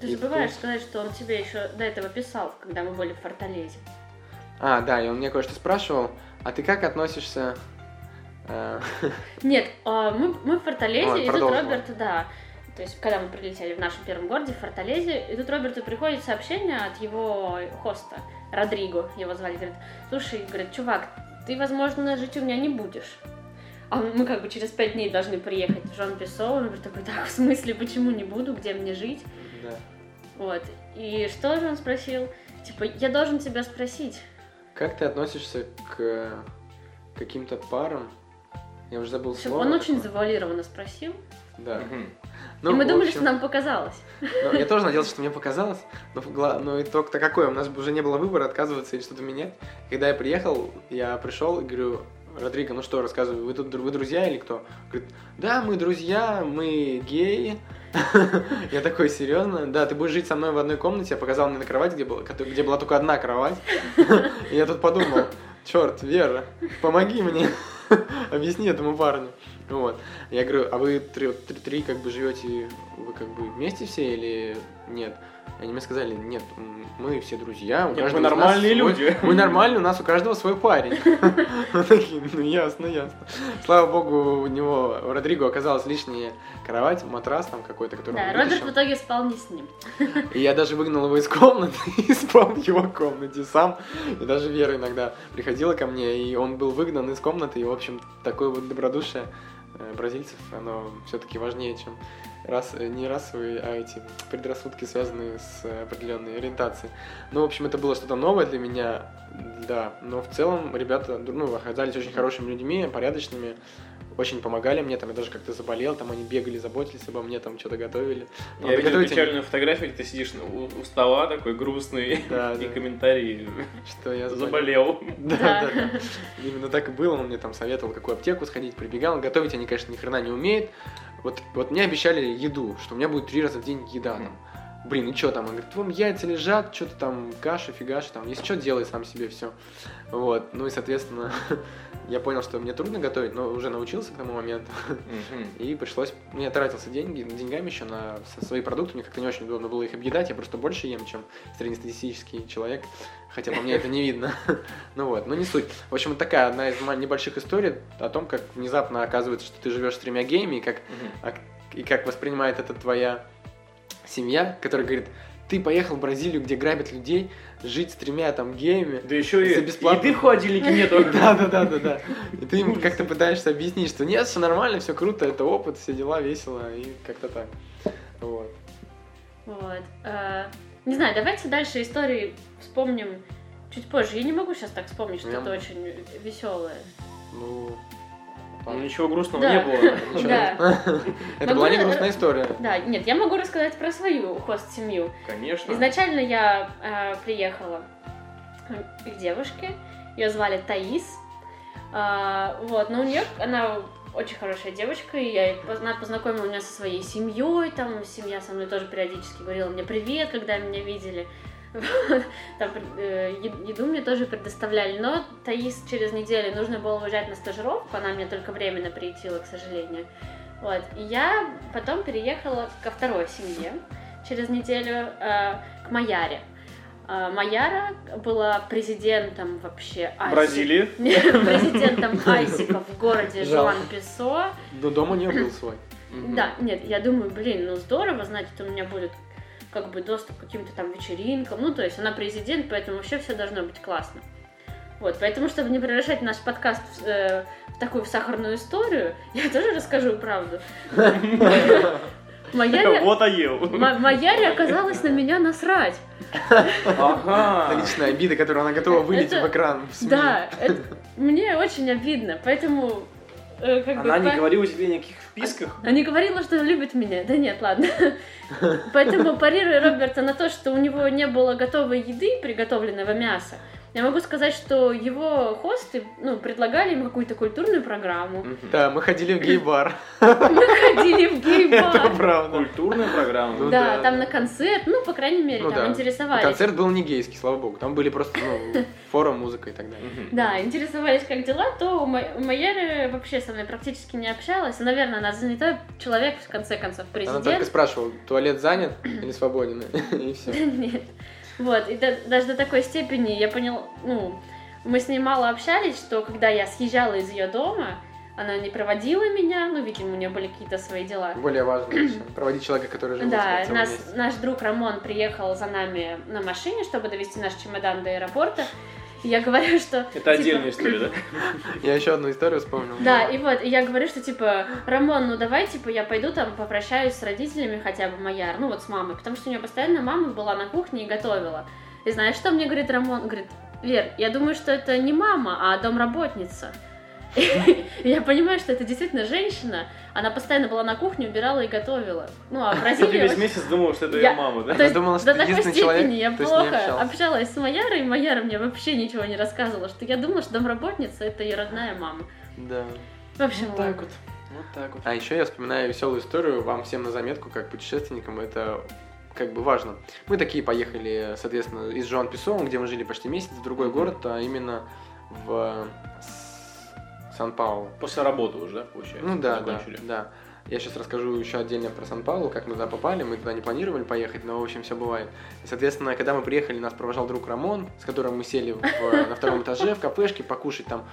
Ты забываешь сказать, что он тебе еще до этого писал, когда мы были в Форталезе. А, да, и он мне кое-что спрашивал. А ты как относишься... э, Нет, а, мы, мы в Форталезе, и тут. Роберт, да, то есть когда мы прилетели в нашем первом городе, в Форталезе, и тут Роберту приходит сообщение от его хоста, Родриго, его звали, говорит, слушай, говорит, чувак, ты, возможно, жить у меня не будешь. А мы как бы через пять дней должны приехать в Жон Песо, он говорит, такой, так, в смысле, почему не буду, где мне жить? Да. Вот, и что же он спросил? Типа, я должен тебя спросить. Как ты относишься к каким-то парам? Я уже забыл слово. он очень завуалированно спросил, Да. Ну, и мы думали, общем- что нам показалось. Ну, я тоже надеялся, что мне показалось, но, но итог-то какой? У нас уже не было выбора отказываться или что-то менять. Когда я приехал, я пришел и говорю, Родриго, ну что, рассказывай, вы тут вы друзья или кто? Говорит, да, мы друзья, мы геи. Я такой, серьезно? Да, ты будешь жить со мной в одной комнате, я показал мне на кровать, где кото- где была только одна кровать. И я тут подумал, черт, Вера, помоги мне, объясни этому парню. Вот. Я говорю, а вы три, три- три как бы живете, вы как бы вместе все или нет? Они мне сказали, нет, мы все друзья, у Нет, каждого мы нас нормальные свой- люди. Мы нормальные, у нас у каждого свой парень. Ну ясно, ясно. Слава богу, у него, у Родриго оказалась лишняя кровать, матрас там какой-то, который Да, Роберт в итоге спал не с ним. И я даже выгнал его из комнаты и спал в его комнате сам. И даже Вера иногда приходила ко мне, и он был выгнан из комнаты. И, в общем, такое вот добродушие э, бразильцев, оно все-таки важнее, чем рас, э, не расовые, а эти предрассудки, связанные с э, определенной ориентацией. Ну, в общем, это было что-то новое для меня, да. Но в целом ребята, ну, оказались очень хорошими людьми, порядочными. Очень помогали мне, там я даже как-то заболел, там они бегали, заботились обо мне, там что-то готовили. Я видел печальную фотографию, где ты сидишь у, у стола такой грустный, Да, и да. комментарии что я заболел. заболел. Да, Да. да, да. Именно так и было. Он мне там советовал, какую аптеку сходить, прибегал. Готовить они, конечно, ни хрена не умеют. Вот, вот мне обещали еду, что у меня будет три раза в день еда там. блин, и что там? Он говорит, вон яйца лежат, что-то там, каша, фигаша, там, если что, делай сам себе все. Вот, ну и, соответственно, я понял, что мне трудно готовить, но уже научился к тому моменту. И пришлось, ну, я тратился деньги, деньгами еще на свои продукты, мне как-то не очень удобно было их объедать, я просто больше ем, чем среднестатистический человек, хотя по мне это не видно. Ну вот, но не суть. В общем, вот такая одна из небольших историй о том, как внезапно оказывается, что ты живешь с тремя гейми, и как, и как воспринимает это твоя семья, которая говорит, ты поехал в Бразилию, где грабят людей, жить с тремя там геями. Да еще и бесплатно. еды в холодильнике нету. Да, да, да, да, да. И ты им как-то пытаешься объяснить, что нет, все нормально, все круто, это опыт, все дела весело и как-то так. Вот. Вот. Не знаю, давайте дальше истории вспомним чуть позже. Я не могу сейчас так вспомнить, что это очень веселое. Ну, ну, ничего грустного да. не было. Да. Это была не грустная история. Да, нет, я могу рассказать про свою хост-семью. Конечно. Изначально я э, приехала к девушке, ее звали Таис. А, вот, но у нее, она очень хорошая девочка, и я она познакомила меня со своей семьей, там семья со мной тоже периодически говорила мне привет, когда меня видели. Там э, еду мне тоже предоставляли, но Таис через неделю нужно было уезжать на стажировку, она мне только временно приютила, к сожалению. Вот. И я потом переехала ко второй семье через неделю э, к Маяре. Э, Маяра была президентом вообще Айси. Бразилии? Президентом Айсика в городе Жуан Песо. До дома не был свой. Да, нет, я думаю, блин, ну здорово, значит, у меня будет как бы доступ к каким-то там вечеринкам. Ну, то есть она президент, поэтому вообще все должно быть классно. Вот, поэтому, чтобы не превращать наш подкаст в, э, в такую в сахарную историю, я тоже расскажу правду. Моя вот оел. Моя оказалась на меня насрать. Ага. Личная обида, которую она готова вылить в экран. Да, мне очень обидно, поэтому Э, как Она бы, не по... говорила тебе никаких вписках? Она не говорила, что любит меня. Да нет, ладно. Поэтому парируя Роберта на то, что у него не было готовой еды, приготовленного мяса, я могу сказать, что его хосты ну, предлагали ему какую-то культурную программу. Да, мы ходили в гей-бар. Мы ходили в гей-бар. Это правда. Культурная программа. Ну, да, да, там на концерт, ну, по крайней мере, ну, там да. интересовались. Концерт был не гейский, слава богу. Там были просто ну, форум, музыка и так далее. Да, интересовались, как дела, то у Майеры вообще со мной практически не общалась. Наверное, она занятой человек, в конце концов, президент. Она только спрашивала, туалет занят или свободен, и все. Нет. Вот, и до, даже до такой степени я поняла, ну, мы с ней мало общались, что когда я съезжала из ее дома, она не проводила меня, ну, видимо, у нее были какие-то свои дела. Более важно проводить человека, который живет Да, нас, наш друг Рамон приехал за нами на машине, чтобы довести наш чемодан до аэропорта. Я говорю, что... Это типа... отдельная история, да? Я еще одну историю вспомнил. Да, и вот, я говорю, что, типа, Рамон, ну давай, типа, я пойду там попрощаюсь с родителями хотя бы Маяр, ну вот с мамой, потому что у нее постоянно мама была на кухне и готовила. И знаешь, что мне говорит Рамон? Говорит, Вер, я думаю, что это не мама, а домработница. Я понимаю, что это действительно женщина. Она постоянно была на кухне, убирала и готовила. Ну, а в Бразилии... Ты весь месяц думала, что это ее мама, да? Я думала, что До такой степени я плохо общалась с Майярой, и Майяра мне вообще ничего не рассказывала, что я думала, что домработница — это ее родная мама. Да. В общем, вот так вот. Вот так вот. А еще я вспоминаю веселую историю вам всем на заметку, как путешественникам это как бы важно. Мы такие поехали, соответственно, из Жуан Песо, где мы жили почти месяц, в другой город, а именно в Сан-Паулу. После работы уже, да, получается? Ну да, да, да. Я сейчас расскажу еще отдельно про Сан-Паулу, как мы туда попали. Мы туда не планировали поехать, но, в общем, все бывает. И, соответственно, когда мы приехали, нас провожал друг Рамон, с которым мы сели в, на втором этаже в кафешке покушать там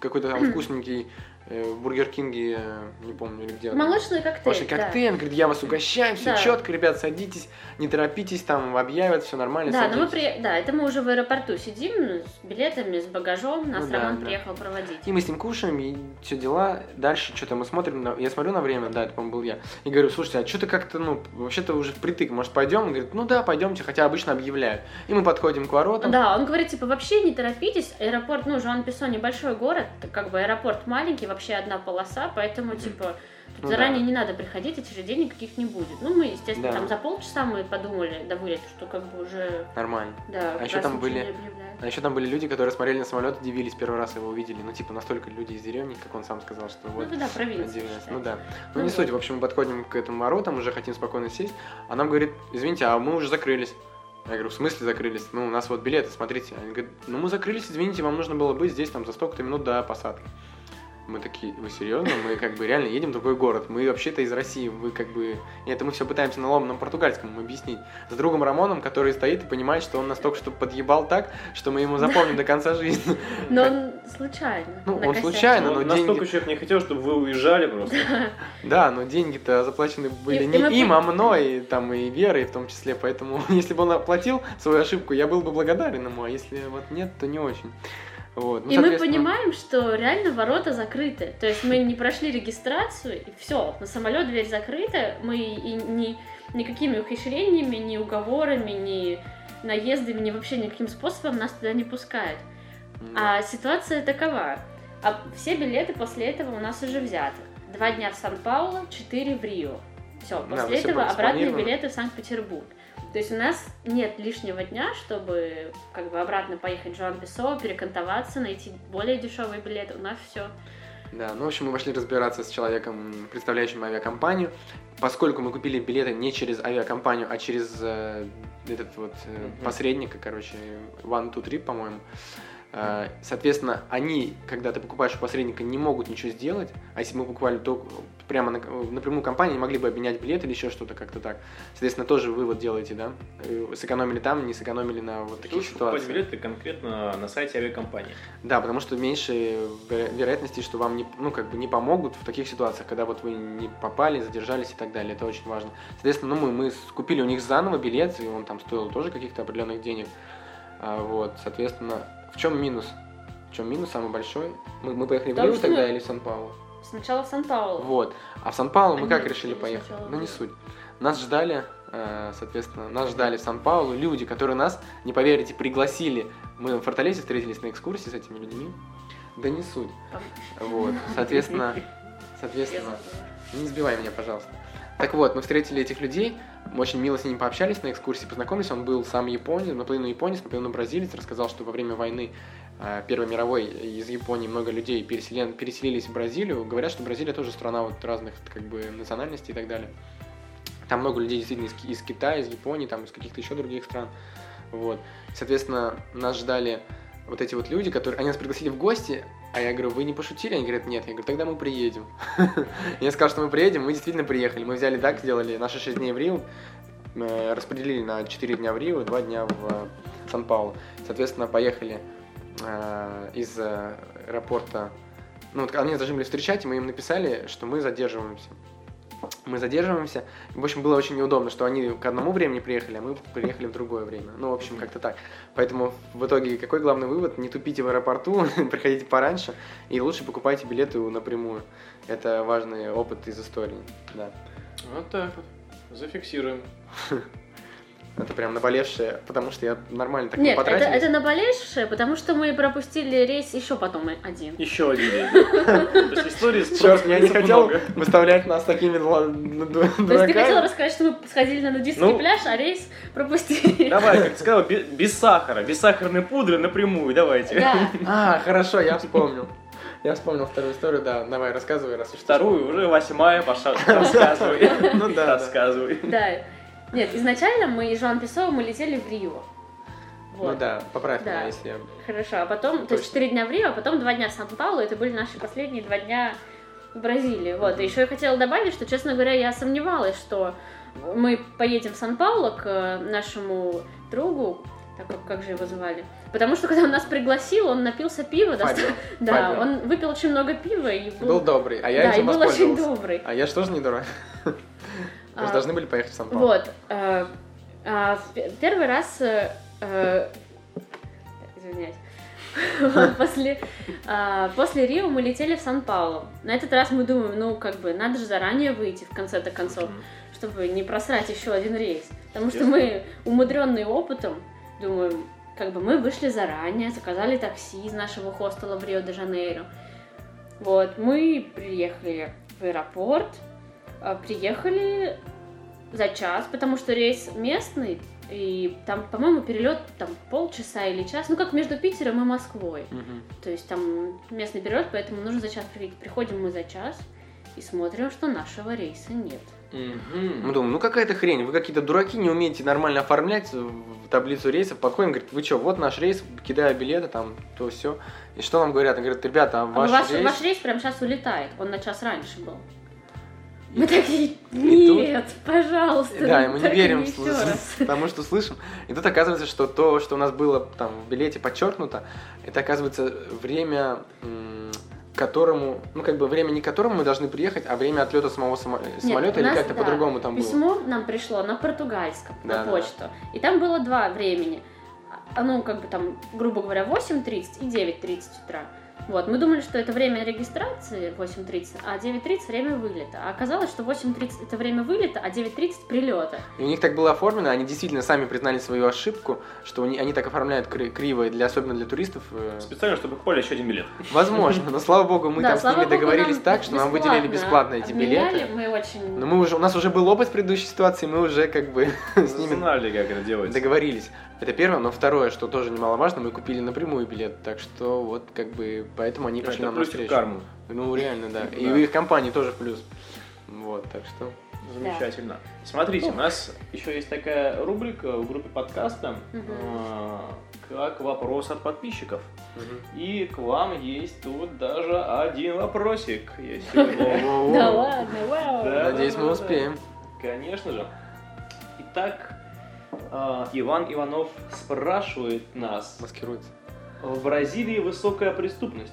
какой-то там вкусненький Э, в Burger King е, не помню, или где. Молочный коктейль. Молочный коктейль. Да. Он говорит, я вас угощаю, все да. четко, ребят, садитесь, не торопитесь, там объявят, все нормально. Да, но мы при... да, это мы уже в аэропорту сидим с билетами, с багажом, нас ну, Роман да, приехал проводить. И мы с ним кушаем, и все дела. Дальше что-то мы смотрим, на... я смотрю на время, да, это, по-моему, был я. И говорю, слушайте, а что-то как-то, ну, вообще-то уже впритык, может, пойдем? Он говорит, ну да, пойдемте, хотя обычно объявляют. И мы подходим к воротам. Да, он говорит, типа, вообще не торопитесь, аэропорт, ну, Жуан Песо небольшой город, как бы аэропорт маленький, вообще одна полоса поэтому, типа, ну, заранее да. не надо приходить, эти же денег каких не будет. Ну, мы, естественно, да. там за полчаса мы подумали до вылета, что как бы уже... Нормально. Да, а еще там были А еще там были люди, которые смотрели на самолет, удивились первый раз его увидели. Ну, типа, настолько люди из деревни, как он сам сказал, что вот. Ну, да, провинция. Ну да. Ну Ну не вот. суть. В общем, мы подходим к этому воротам, уже хотим спокойно сесть. А нам говорит, извините, а мы уже закрылись. Я говорю, в смысле закрылись? Ну, у нас вот билеты, смотрите. Они говорят, ну мы закрылись, извините, вам нужно было быть здесь там за столько-то минут до посадки. Мы такие, вы серьезно? Мы как бы реально едем в другой город. Мы вообще-то из России. Вы как бы... И это мы все пытаемся на ломаном португальском объяснить. С другом Рамоном, который стоит и понимает, что он нас только что подъебал так, что мы ему запомним до конца жизни. Но он случайно. Ну, он случайно, но Ну, настолько деньги- человек не хотел, чтобы вы уезжали просто. Да, но деньги-то заплачены были не им, а мной, и там и Верой в том числе. Поэтому, если бы он оплатил свою ошибку, я был бы благодарен ему, а если вот нет, то не очень. Вот. ну, И мы понимаем, что реально ворота закрыты. То есть мы не прошли регистрацию, и все, на самолет дверь закрыта, мы и ни, никакими ухищрениями, ни уговорами, ни наездами, ни вообще никаким способом нас туда не пускают. да. А ситуация такова. А все билеты после этого у нас уже взяты. Два дня в Сан-Пауло, четыре в Рио. Все, Да, после всё этого обратные спланировано. билеты в Санкт-Петербург. То есть у нас нет лишнего дня, чтобы как бы обратно поехать в Жуан Песо, перекантоваться, найти более дешевые билеты. У нас все. Да, ну, в общем, мы пошли разбираться с человеком, представляющим авиакомпанию. Поскольку мы купили билеты не через авиакомпанию, а через э, этот вот э, Мгм. посредника, короче, One Two Trip, по-моему. Э, Соответственно, они, когда ты покупаешь у посредника, не могут ничего сделать. А если мы покупали то прямо на, напрямую компании, могли бы обменять билет или еще что-то как-то так. Соответственно, тоже вывод делаете, да? Э, Сэкономили там, не сэкономили на вот таких Лучше покупать ситуациях. билеты конкретно на сайте авиакомпании. Да, потому что меньше веро- вероятности, что вам не, ну, как бы не помогут в таких ситуациях, когда вот вы не попали, задержались и так далее. Это очень важно. Соответственно, ну, мы, мы купили у них заново билет, и он там стоил тоже каких-то определенных денег. А, вот, соответственно, в чем минус? В чем минус самый большой? Мы, мы поехали в Потому Рио что тогда мы- или в Сан-Паулу? Сначала в Сан-Паулу. Вот. А в Сан-Паулу мы А как нет, решили или поехать? сначала Ну, не в суть. Нас ждали, э, соответственно, нас ждали в Сан-Паулу люди, которые нас, не поверите, пригласили. Мы в Форталесе встретились на экскурсии с этими людьми. Да не суть. Вот, соответственно, соответственно, не сбивай меня, пожалуйста. Так вот, мы встретили этих людей, мы очень мило с ними пообщались на экскурсии, познакомились. Он был сам японец, наполовину японец, наполовину бразилец. Рассказал, что во время войны э, Первой мировой из Японии много людей переселен- переселились в Бразилию. Говорят, что Бразилия тоже страна вот разных как бы национальностей и так далее. Там много людей действительно из, из Китая, из Японии, там из каких-то еще других стран. Вот. Соответственно, нас ждали вот эти вот люди, которые... Они нас пригласили в гости, а я говорю, вы не пошутили? Они говорят, нет. Я говорю, тогда мы приедем. Я сказал, что мы приедем, мы действительно приехали. Мы взяли так, сделали наши 6 дней в Рио, э, распределили на 4 дня в Рио, 2 дня в э, Сан-Паулу. Соответственно, поехали э, из аэропорта. Ну, вот они должны были встречать, и мы им написали, что мы задерживаемся. Мы задерживаемся. В общем, было очень неудобно, что они к одному времени приехали, а мы приехали в другое время. Ну, в общем, как-то так. Поэтому в итоге какой главный вывод? Не тупите в аэропорту, приходите пораньше, и лучше покупайте билеты напрямую. Это важный опыт из истории. Да. Вот так вот. Зафиксируем. Это прям наболевшее, потому что я нормально так Нет, это, потратились. это наболевшее, потому что мы пропустили рейс еще потом один. Еще один день. То есть истории с Черт, я не хотел выставлять нас такими ла- ду- То есть ты дураками. хотела рассказать, что мы сходили на нудистский Ну, пляж, а рейс пропустили. Давай, как ты сказал, бе- без сахара, без сахарной пудры напрямую, давайте. Да. А, хорошо, я вспомнил. Я вспомнил вторую историю, да, давай, рассказывай, раз уж Вторую, уже восьмая, пошла, рассказывай. Ну да, да. Рассказывай. Да. Нет, изначально мы из Жуан Песо мы летели в Рио. Вот. Ну да, поправь Да. меня, если я... Хорошо, а потом, то есть Точно. 4 дня в Рио, а потом 2 дня в Сан-Паулу, это были наши последние 2 дня в Бразилии. Вот, и еще я хотела добавить, что, честно говоря, я сомневалась, что мы поедем в Сан-Паулу к э, нашему другу, так как, как же его звали? Потому что, когда он нас пригласил, он напился пива. доста- Фабио. Да, Фабио. он выпил очень много пива и был, Был добрый, а я да, и был очень добрый. А я же тоже не дурак. Же А, должны были поехать в Сан-Паулу. Вот. э, а, пе- первый раз... э, Извиняюсь. После, а, после Рио мы летели в Сан-Паулу. На этот раз мы думаем, ну, как бы, надо же заранее выйти, в конце-то концов, чтобы не просрать еще один рейс. Потому что мы, умудренные опытом, думаем, как бы мы вышли заранее, заказали такси из нашего хостела в Рио-де-Жанейро. Вот, мы приехали в аэропорт, а, приехали за час, потому что рейс местный И там, по-моему, перелет там полчаса или час, ну как между Питером и Москвой. Мгм. То есть там местный перелет, поэтому нужно за час приехать. Приходим мы за час и смотрим, что нашего рейса нет. Мы думаем, ну какая-то хрень, вы какие-то дураки, не умеете нормально оформлять в таблицу рейсов. Подходим, говорит, вы что, вот наш рейс, кидаю билеты, там, то все. И что нам говорят? Они говорят, ребята, а А ваш, ваш, рейс... ваш рейс прямо сейчас улетает, он на час раньше был. Мы такие, нет, пожалуйста. Да, и мы не верим еще сл- раз». тому, что слышим. И тут оказывается, что то, что у нас было там в билете подчеркнуто, это оказывается время, которому, ну как бы время не которому мы должны приехать, а время отлета самого само- самолета или как-то да, по-другому там было. Письмо нам пришло на португальском, Да, на да. почту. И там было два времени. А, Ну, как бы там, грубо говоря, 8.30 и 9.30 утра. Вот, мы думали, что это время регистрации 8.30, а 9.30 время вылета. А оказалось, что 8.30 это время вылета, а 9.30 прилета. И у них так было оформлено, они действительно сами признали свою ошибку, что они, они так оформляют кри- криво, для, особенно для туристов. э, Специально, чтобы покупали еще один билет. Возможно, но слава богу, мы Да, там с ними богу, договорились так, что нам выделили бесплатно эти обменяли, билеты. Мы очень... Но мы уже, у нас уже был опыт в предыдущей ситуации, мы уже как бы с ними Знали, как это делается. договорились. Это первое, но второе, что тоже немаловажно, мы купили напрямую билет, так что вот как бы поэтому они Да, пошли это нам навстречу. карму. Ну реально, да. И Да. у их компании тоже в плюс. Вот, так что. Замечательно. Смотрите, у нас еще есть такая рубрика в группе подкаста, Мгм. а, как вопрос от подписчиков. И к вам есть тут даже один вопросик. Да ладно, вау. Да. Надеюсь, мы да, да. успеем. Конечно же. Итак, Иван Иванов спрашивает нас. Маскируется. В Бразилии высокая преступность.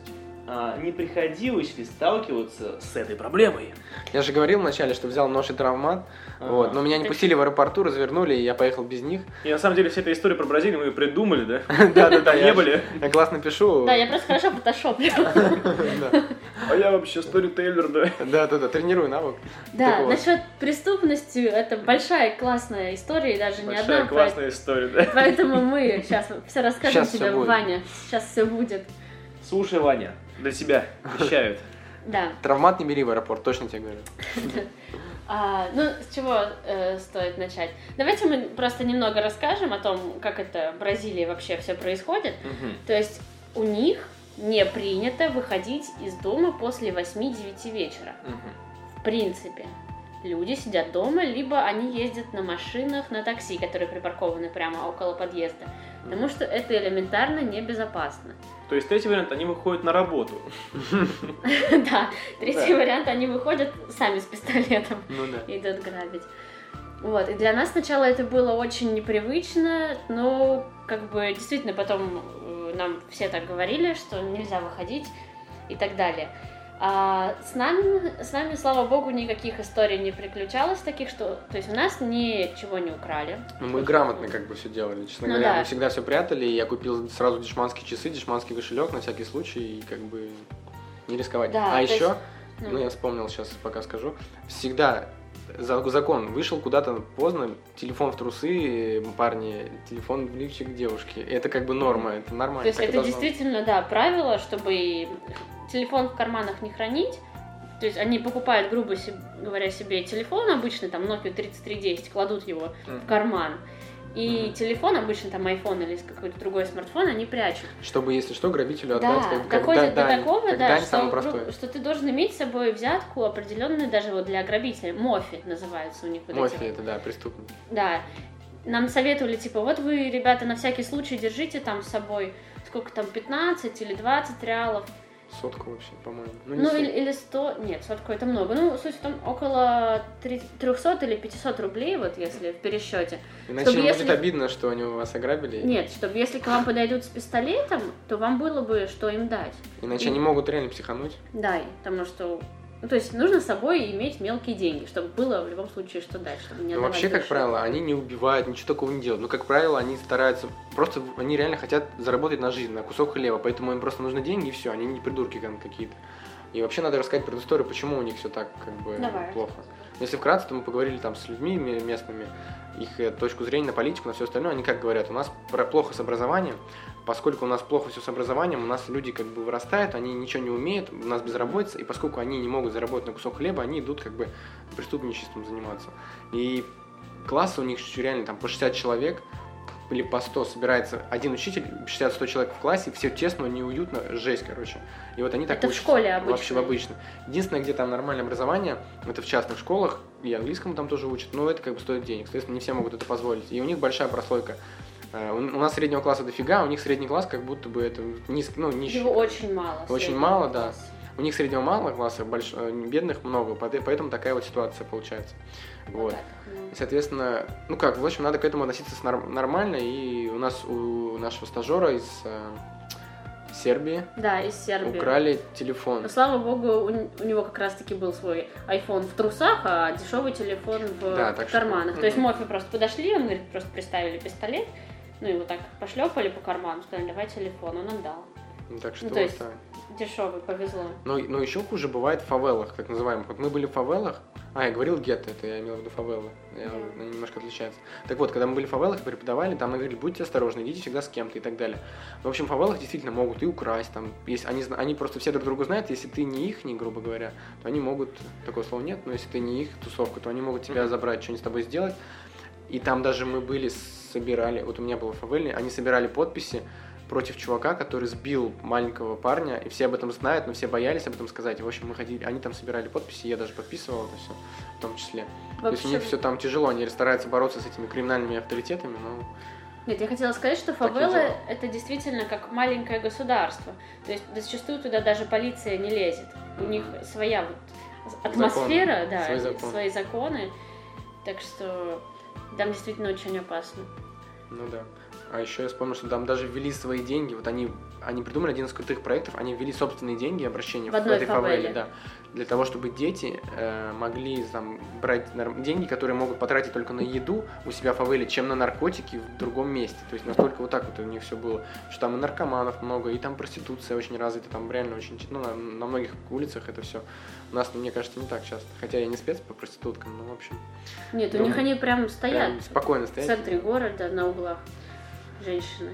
А не приходилось ли сталкиваться с этой проблемой? Я же говорил вначале, что взял нож и травмат, вот, Ага. но меня не пустили в аэропорту, развернули, и я поехал без них. И на самом деле вся эта история про Бразилию мы ее придумали, да? Да-да-да, Не были. Я классно пишу. Да, я просто хорошо фотошоплю. А я вообще сторителлер, да? Да-да-да, тренирую навык. Да, вот. насчет преступности, это большая классная история, и даже не Большая одна. классная история, да? Поэтому мы сейчас все расскажем тебе. Ваня. Сейчас все будет. Слушай, Ваня, для тебя обещают. Да. Травмат не бери в аэропорт, точно тебе говорю. А, ну, с чего э, стоит начать? Давайте мы просто немного расскажем о том, как это в Бразилии вообще все происходит. Мгм. То есть у них не принято выходить из дома после 8-9 вечера. Мгм. В принципе. Люди сидят дома, либо они ездят на машинах, на такси, которые припаркованы прямо около подъезда. Потому что это элементарно небезопасно. То есть третий вариант, они выходят на работу. Да, третий вариант, они выходят сами с пистолетом Ну и идут грабить. Вот, и для нас сначала это было очень непривычно, но как бы действительно потом э, нам все так говорили, что нельзя выходить и так далее. А с нами, с нами, слава богу, никаких историй не приключалось таких, что, то есть у нас ничего не украли. Ну, мы грамотно как бы все делали, честно Ну говоря. да. Мы всегда все прятали, я купил сразу дешманские часы, дешманский кошелек на всякий случай, и как бы не рисковать. Да, а еще, есть, ну, ну. я вспомнил сейчас, пока скажу, всегда за- закон вышел куда-то поздно, телефон в трусы, парни, телефон в лифчик девушки. Это как бы норма, это нормально. То есть так это должно действительно, да, правило, чтобы телефон в карманах не хранить. То есть они покупают, грубо говоря, себе телефон обычно, там Nokia 3310, кладут его Мгм. в карман. И Мгм. телефон, обычно там iPhone или какой-то другой смартфон, они прячут. Чтобы, если что, грабителю Да, отдать, как, как доходит дань, до такого, как да, дань что, что ты должен иметь с собой взятку определенную даже вот для грабителя. Мофи называется у них. вот Мофи, это да, преступник. Да. Нам советовали, типа, вот вы, ребята, на всякий случай держите там с собой, сколько там, 15 или 20 реалов. Сотку вообще, по-моему. Ну, Ну, или, или 100, нет, сотку это много. Ну, суть в том, около три- 300 или 500 рублей, вот если в пересчете. Иначе чтобы если- будет обидно, что они у вас ограбили. Нет, чтобы если к вам подойдут с пистолетом, то вам было бы что им дать. Иначе они могут реально психануть. Да, и потому что... Ну, то есть нужно с собой иметь мелкие деньги, чтобы было в любом случае что дать, чтобы не Но отдавать вообще, как правило, они не убивают, ничего такого не делают. Но, как правило, они стараются, просто они реально хотят заработать на жизнь, на кусок хлеба, поэтому им просто нужны деньги и все, они не придурки какие-то. И вообще надо рассказать предысторию, почему у них все так как бы Давай. плохо. Если вкратце, то мы поговорили там с людьми ме- местными, их э, точку зрения на политику, на все остальное, они как говорят, у нас про- плохо с образованием, поскольку у нас плохо все с образованием, у нас люди как бы вырастают, они ничего не умеют, у нас безработица, и поскольку они не могут заработать на кусок хлеба, они идут как бы преступничеством заниматься. И классы у них реально там по 60 человек, или по 100 собирается один учитель, 60-100 человек в классе, все тесно, неуютно, жесть, короче. И вот они так Это в учатся. школе обычно. Вообще в обычно. Единственное, где там нормальное образование, это в частных школах, и английскому там тоже учат, но это как бы стоит денег, соответственно, не все могут это позволить. И у них большая прослойка. Э, У нас среднего класса дофига, у них средний класс как будто бы это низкий, ну, нищий. Его очень мало. Очень мало, да. класса. У них среднего мало класса, больш... э, бедных много, поэт- поэтому такая вот ситуация получается. Вот. так, ну. И, соответственно, ну как, в общем, надо к этому относиться нормально. И у нас у нашего стажера из э, Сербии Да, из Сербии. украли телефон. Но, слава богу, у, него как раз-таки был свой iPhone в трусах, а дешевый телефон в Да, так что- карманах. То есть. Мофи просто подошли, он говорит, просто приставили пистолет, ну его так пошлепали по карману, сказали, давай телефон, он отдал. Ну, Так что Ну, то есть-. Дешевый, повезло. Но, но еще хуже бывает в фавелах, так называемых. Вот мы были в фавелах, а, я говорил гетто, это я имел в виду фавелы, Я- Да. они немножко отличаются. Так вот, когда мы были в фавелах и преподавали, там нам говорили, будьте осторожны, идите всегда с кем-то и так далее. В общем, в фавелах действительно могут и украсть, там, если они, они просто все друг друга знают, если ты не их, не грубо говоря, то они могут, такого слова нет, но если ты не их тусовка, то они могут тебя Мгм. забрать, что-нибудь с тобой сделать. И там даже мы были, собирали, вот у меня было в фавеле, они собирали подписи против чувака, который сбил маленького парня, и все об этом знают, но все боялись об этом сказать. И, в общем, мы ходили, они там собирали подписи, я даже подписывал это все, в том числе. То есть у них все там тяжело, они стараются бороться с этими криминальными авторитетами, но Нет, я хотела сказать, что фавелы это действительно как маленькое государство. То есть зачастую туда даже полиция не лезет. У них своя вот атмосфера, Законы, да, свои законы. свои законы. Так что там действительно очень опасно. Ну да. А еще я вспомнил, что там даже ввели свои деньги. Вот они, они придумали один из крутых проектов, они ввели собственные деньги, обращения В одной этой фавеле. да. Для того, чтобы дети э, могли там, брать деньги, которые могут потратить только на еду у себя в фавеле, чем на наркотики в другом месте. То есть настолько вот так вот у них все было. Что там и наркоманов много, и там проституция очень развита, там реально очень, ну, на, на многих улицах это все. У нас, мне кажется, не так часто. Хотя я не спец по проституткам, но в общем. Нет, у Ну, них они прям стоят Прям спокойно в стоять. центре города на углах женщины.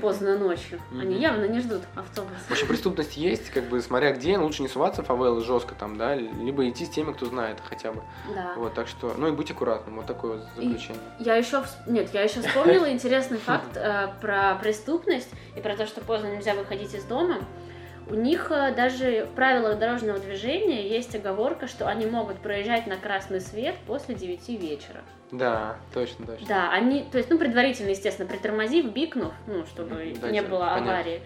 Поздно ночью. Они Мгм. явно не ждут автобуса. В общем, преступность есть, как бы, смотря где, лучше не суваться в фавелы жестко там, да, либо идти с теми, кто знает хотя бы. Да. Вот, так что, ну и быть аккуратным, вот такое вот заключение. Я еще, нет, я еще вспомнила интересный факт э, про преступность и про то, что поздно нельзя выходить из дома. У них э, даже в правилах дорожного движения есть оговорка, что они могут проезжать на красный свет после 9 вечера. Да, точно, точно. Да, они, то есть, ну, предварительно, естественно, притормозив, бикнув, ну, чтобы Да, не было понятно. аварии.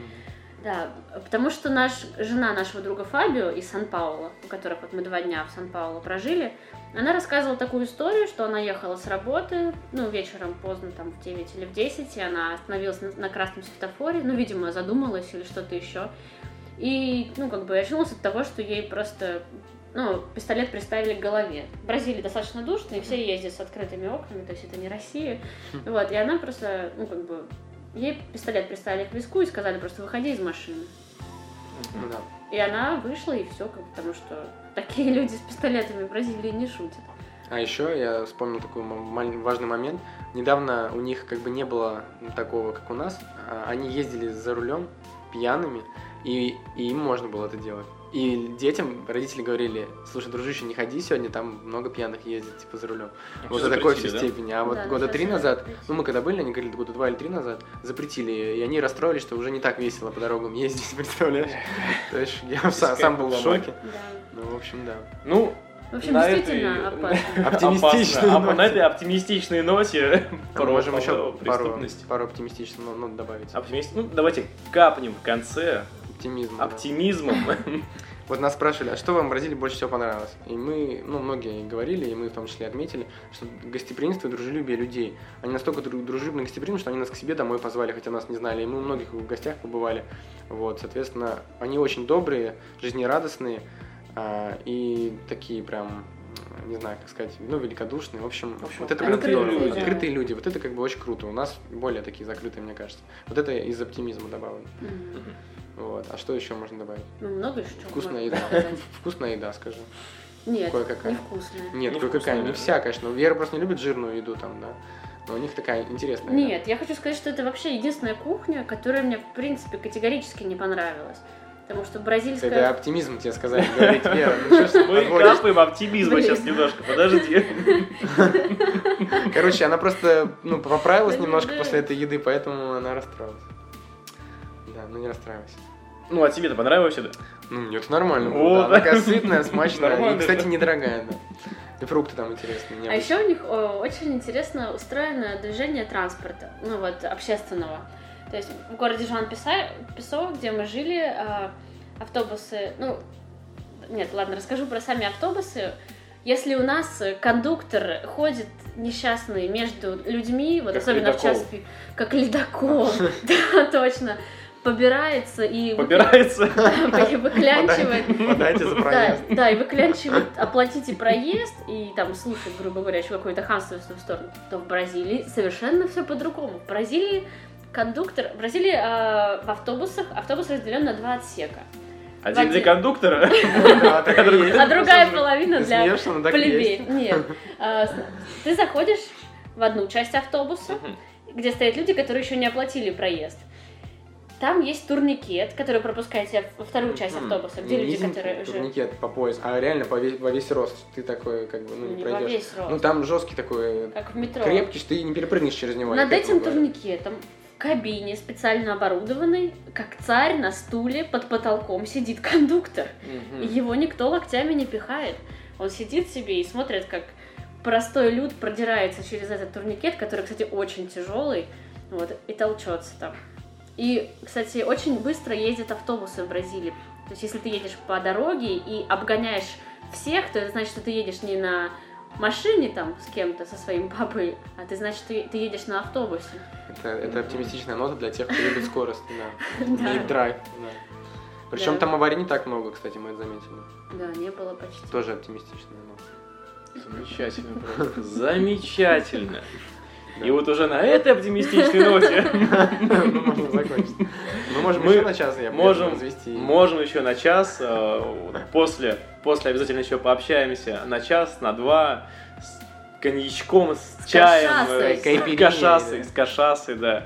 Да, потому что наш, жена нашего друга Фабио из Сан-Пауло, у которых вот мы два дня в Сан-Пауло прожили, она рассказывала такую историю, что она ехала с работы, ну, вечером поздно, там, в 9 или в 10, и она остановилась на, на красном светофоре, ну, видимо, задумалась или что-то еще. И, ну, как бы очнулась от того, что ей просто, ну, пистолет приставили к голове. В Бразилии достаточно душно, и все ездят с открытыми окнами, то есть это не Россия. Вот, и она просто, ну, как бы, ей пистолет приставили к виску и сказали просто выходи из машины. Да. И она вышла, и все, как, потому что такие люди с пистолетами в Бразилии не шутят. А еще я вспомнил такой важный момент. Недавно у них как бы не было такого, как у нас. А, Они ездили за рулем пьяными, и, и им можно было это делать. И детям родители говорили, слушай, дружище, не ходи сегодня, там много пьяных ездит, типа, за рулем. Вот Всё до такой запретили, да? степени. А вот Да, года три назад, запретили. ну мы когда были, они говорили, года два или три назад, запретили. И они расстроились, что уже не так весело по дорогам ездить, представляешь? То есть я са- сам был в шоке. Да. Ну, в общем, да. Ну, В общем, на действительно этой- опасно. Оптимистичной опасно. А ноте. на этой оптимистичной ноте про Можем еще пару, преступность. пару оптимистичных нот- нот добавить. Оптимист- Ну, давайте капнем в конце Оптимизм. да. оптимизмом. Вот нас спрашивали, а что вам в Бразилии больше всего понравилось? И мы, ну, многие говорили, и мы в том числе отметили, что гостеприимство и дружелюбие людей. Они настолько дру- дружелюбно и гостеприимны, что они нас к себе домой позвали, хотя нас не знали. И мы у многих в гостях побывали. Вот, соответственно, они очень добрые, жизнерадостные а, и такие прям не знаю, как сказать, ну, великодушные. В общем, В общем, вот это открытые люди. Открытые люди. Вот это как бы очень круто. У нас более такие закрытые, мне кажется. Вот это из оптимизма добавлено. М. Вот. А что еще можно добавить? Ну, много еще чего Вкусная еда. сказать. Вкусная еда, скажи. Нет, Кое-какая. невкусная. Нет, Невкусная, кое-какая, не вся, конечно. Вера просто не любит жирную еду там, да. Но у них такая интересная. еда. Нет, я хочу сказать, что это вообще единственная кухня, которая мне, в принципе, категорически не понравилась. Потому что бразильская... Это оптимизм тебе сказали, говорить, Вера. Ну Мы капаем оптимизма Блин. сейчас немножко, подожди. Короче, она просто ну, поправилась немножко после этой еды, поэтому она расстроилась. Да, ну не расстраивайся. Ну, а тебе-то понравилось это? Ну, мне это нормально было. Вот. да. Такая сытная, смачная. И, кстати, недорогая, да. И фрукты там интересные. А еще у них о, очень интересно устроено движение транспорта, ну вот, общественного. То есть в городе Жан Песо, где мы жили, а, автобусы, ну, нет, ладно, расскажу про сами автобусы. Если у нас кондуктор ходит несчастный между людьми, вот Как особенно в ледокол. час пик, как ледокол, да, точно, побирается и Побирается. вы- выклянчивает Подайте- за да, проезд. да, и выклянчивает, оплатите проезд и там слушать, грубо говоря, еще какое-то хамство в свою сторону, то в Бразилии совершенно все по-другому. В Бразилии кондуктор... В Бразилии а, в автобусах автобус разделен на два отсека. Один для кондуктора. Да. А другая половина для плебеев. есть. Нет. А, Ты заходишь в одну часть автобуса, где стоят люди, которые еще не оплатили проезд. Там есть турникет, который пропускает тебя во вторую часть автобуса, где люди, которые уже... турникет по пояс, а реально по весь, во весь рост. Ты такой, как бы, ну, не, Не во пройдешь. весь рост. Ну, там жесткий такой, Как в метро. крепкий, что ты не перепрыгнешь через него. Над этим турникетом в кабине, специально оборудованной, как царь на стуле под потолком сидит кондуктор. Мгм. его никто локтями не пихает. Он сидит себе и смотрит, как простой люд продирается через этот турникет, который, кстати, очень тяжелый, вот, и толчется там. И, кстати, очень быстро ездят автобусы в Бразилии. То есть, если ты едешь по дороге и обгоняешь всех, то это значит, что ты едешь не на машине там с кем-то, со своим папой, а ты, значит, ты, ты едешь на автобусе. Это, это оптимистичная нота для тех, кто любит скорость, да. Любит драйв, да. Причем там аварий не так много, кстати, мы это заметили. Да, не было почти. Тоже оптимистичная нота. Замечательно просто. Замечательно. И вот уже на этой оптимистичной ноте Ну, закончить. Мы можем Мы еще на час, можем, развести. можем еще на час, э, после, после обязательно еще пообщаемся на час, на два, с коньячком, с, чаем, э, с кашасой, да. с кашасой, да.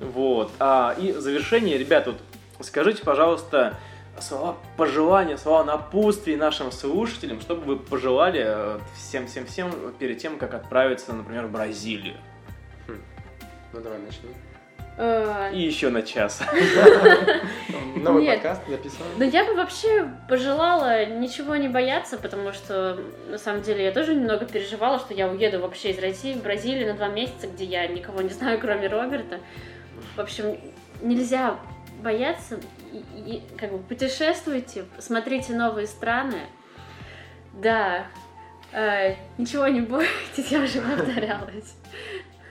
Вот. А, и в завершение, ребят, вот скажите, пожалуйста, слова пожелания, слова напутствий нашим слушателям, что бы вы пожелали всем-всем-всем перед тем, как отправиться, например, в Бразилию. Ну, давай начнем. Э, И еще на час. Новый Нет. подкаст записываем. Да я бы вообще пожелала ничего не бояться, потому что на самом деле я тоже немного переживала, что я уеду вообще из России в Бразилию на два месяца, где я никого не знаю, кроме Роберта. В общем, нельзя бояться, и, и, как бы путешествуйте, смотрите новые страны. Да, э, ничего не бойтесь, я уже повторялась.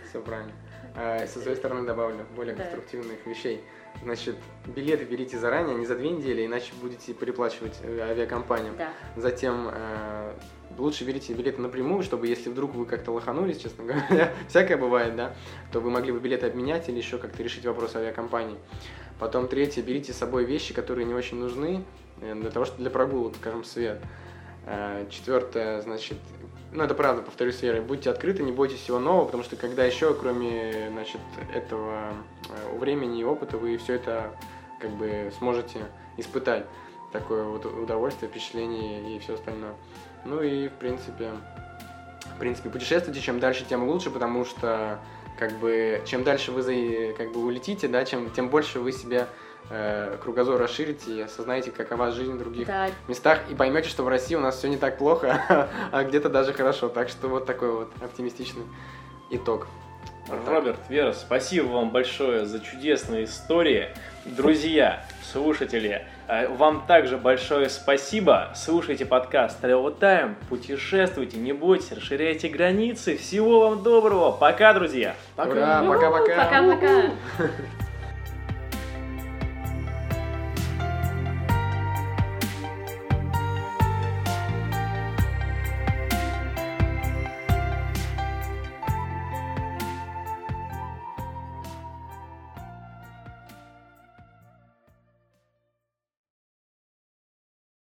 Все правильно. А, Со своей стороны добавлю более Да. конструктивных вещей. Значит, билеты берите заранее, не за две недели, иначе будете переплачивать э, авиакомпаниям. Да. Затем э, лучше берите билеты напрямую, чтобы если вдруг вы как-то лоханулись, честно говоря, всякое бывает, да, то вы могли бы билеты обменять или еще как-то решить вопрос авиакомпании. Потом третье, берите с собой вещи, которые не очень нужны э, для того, чтобы для прогулок, скажем, свет. Э, Четвертое, значит, ну это правда, повторюсь, Вера, будьте открыты, не бойтесь всего нового, потому что когда еще, кроме, значит, этого э, времени и опыта, вы все это как бы сможете испытать такое вот удовольствие, впечатление и все остальное. Ну и в принципе, в принципе, путешествуйте, чем дальше, тем лучше, потому что как бы чем дальше вы за- как бы улетите, да, чем тем больше вы себе э, кругозор расширите и осознаете, какова жизнь в других Да, местах и поймете, что в России у нас все не так плохо, а где-то даже хорошо. Так что вот такой вот оптимистичный итог. Вот. Роберт, Вера, спасибо вам большое за чудесные истории. Друзья, слушатели, э, вам также большое спасибо. Слушайте подкаст Travel Time, путешествуйте, не бойтесь, расширяйте границы. Всего вам доброго. Пока, друзья. Ура, пока-пока. Пока-пока.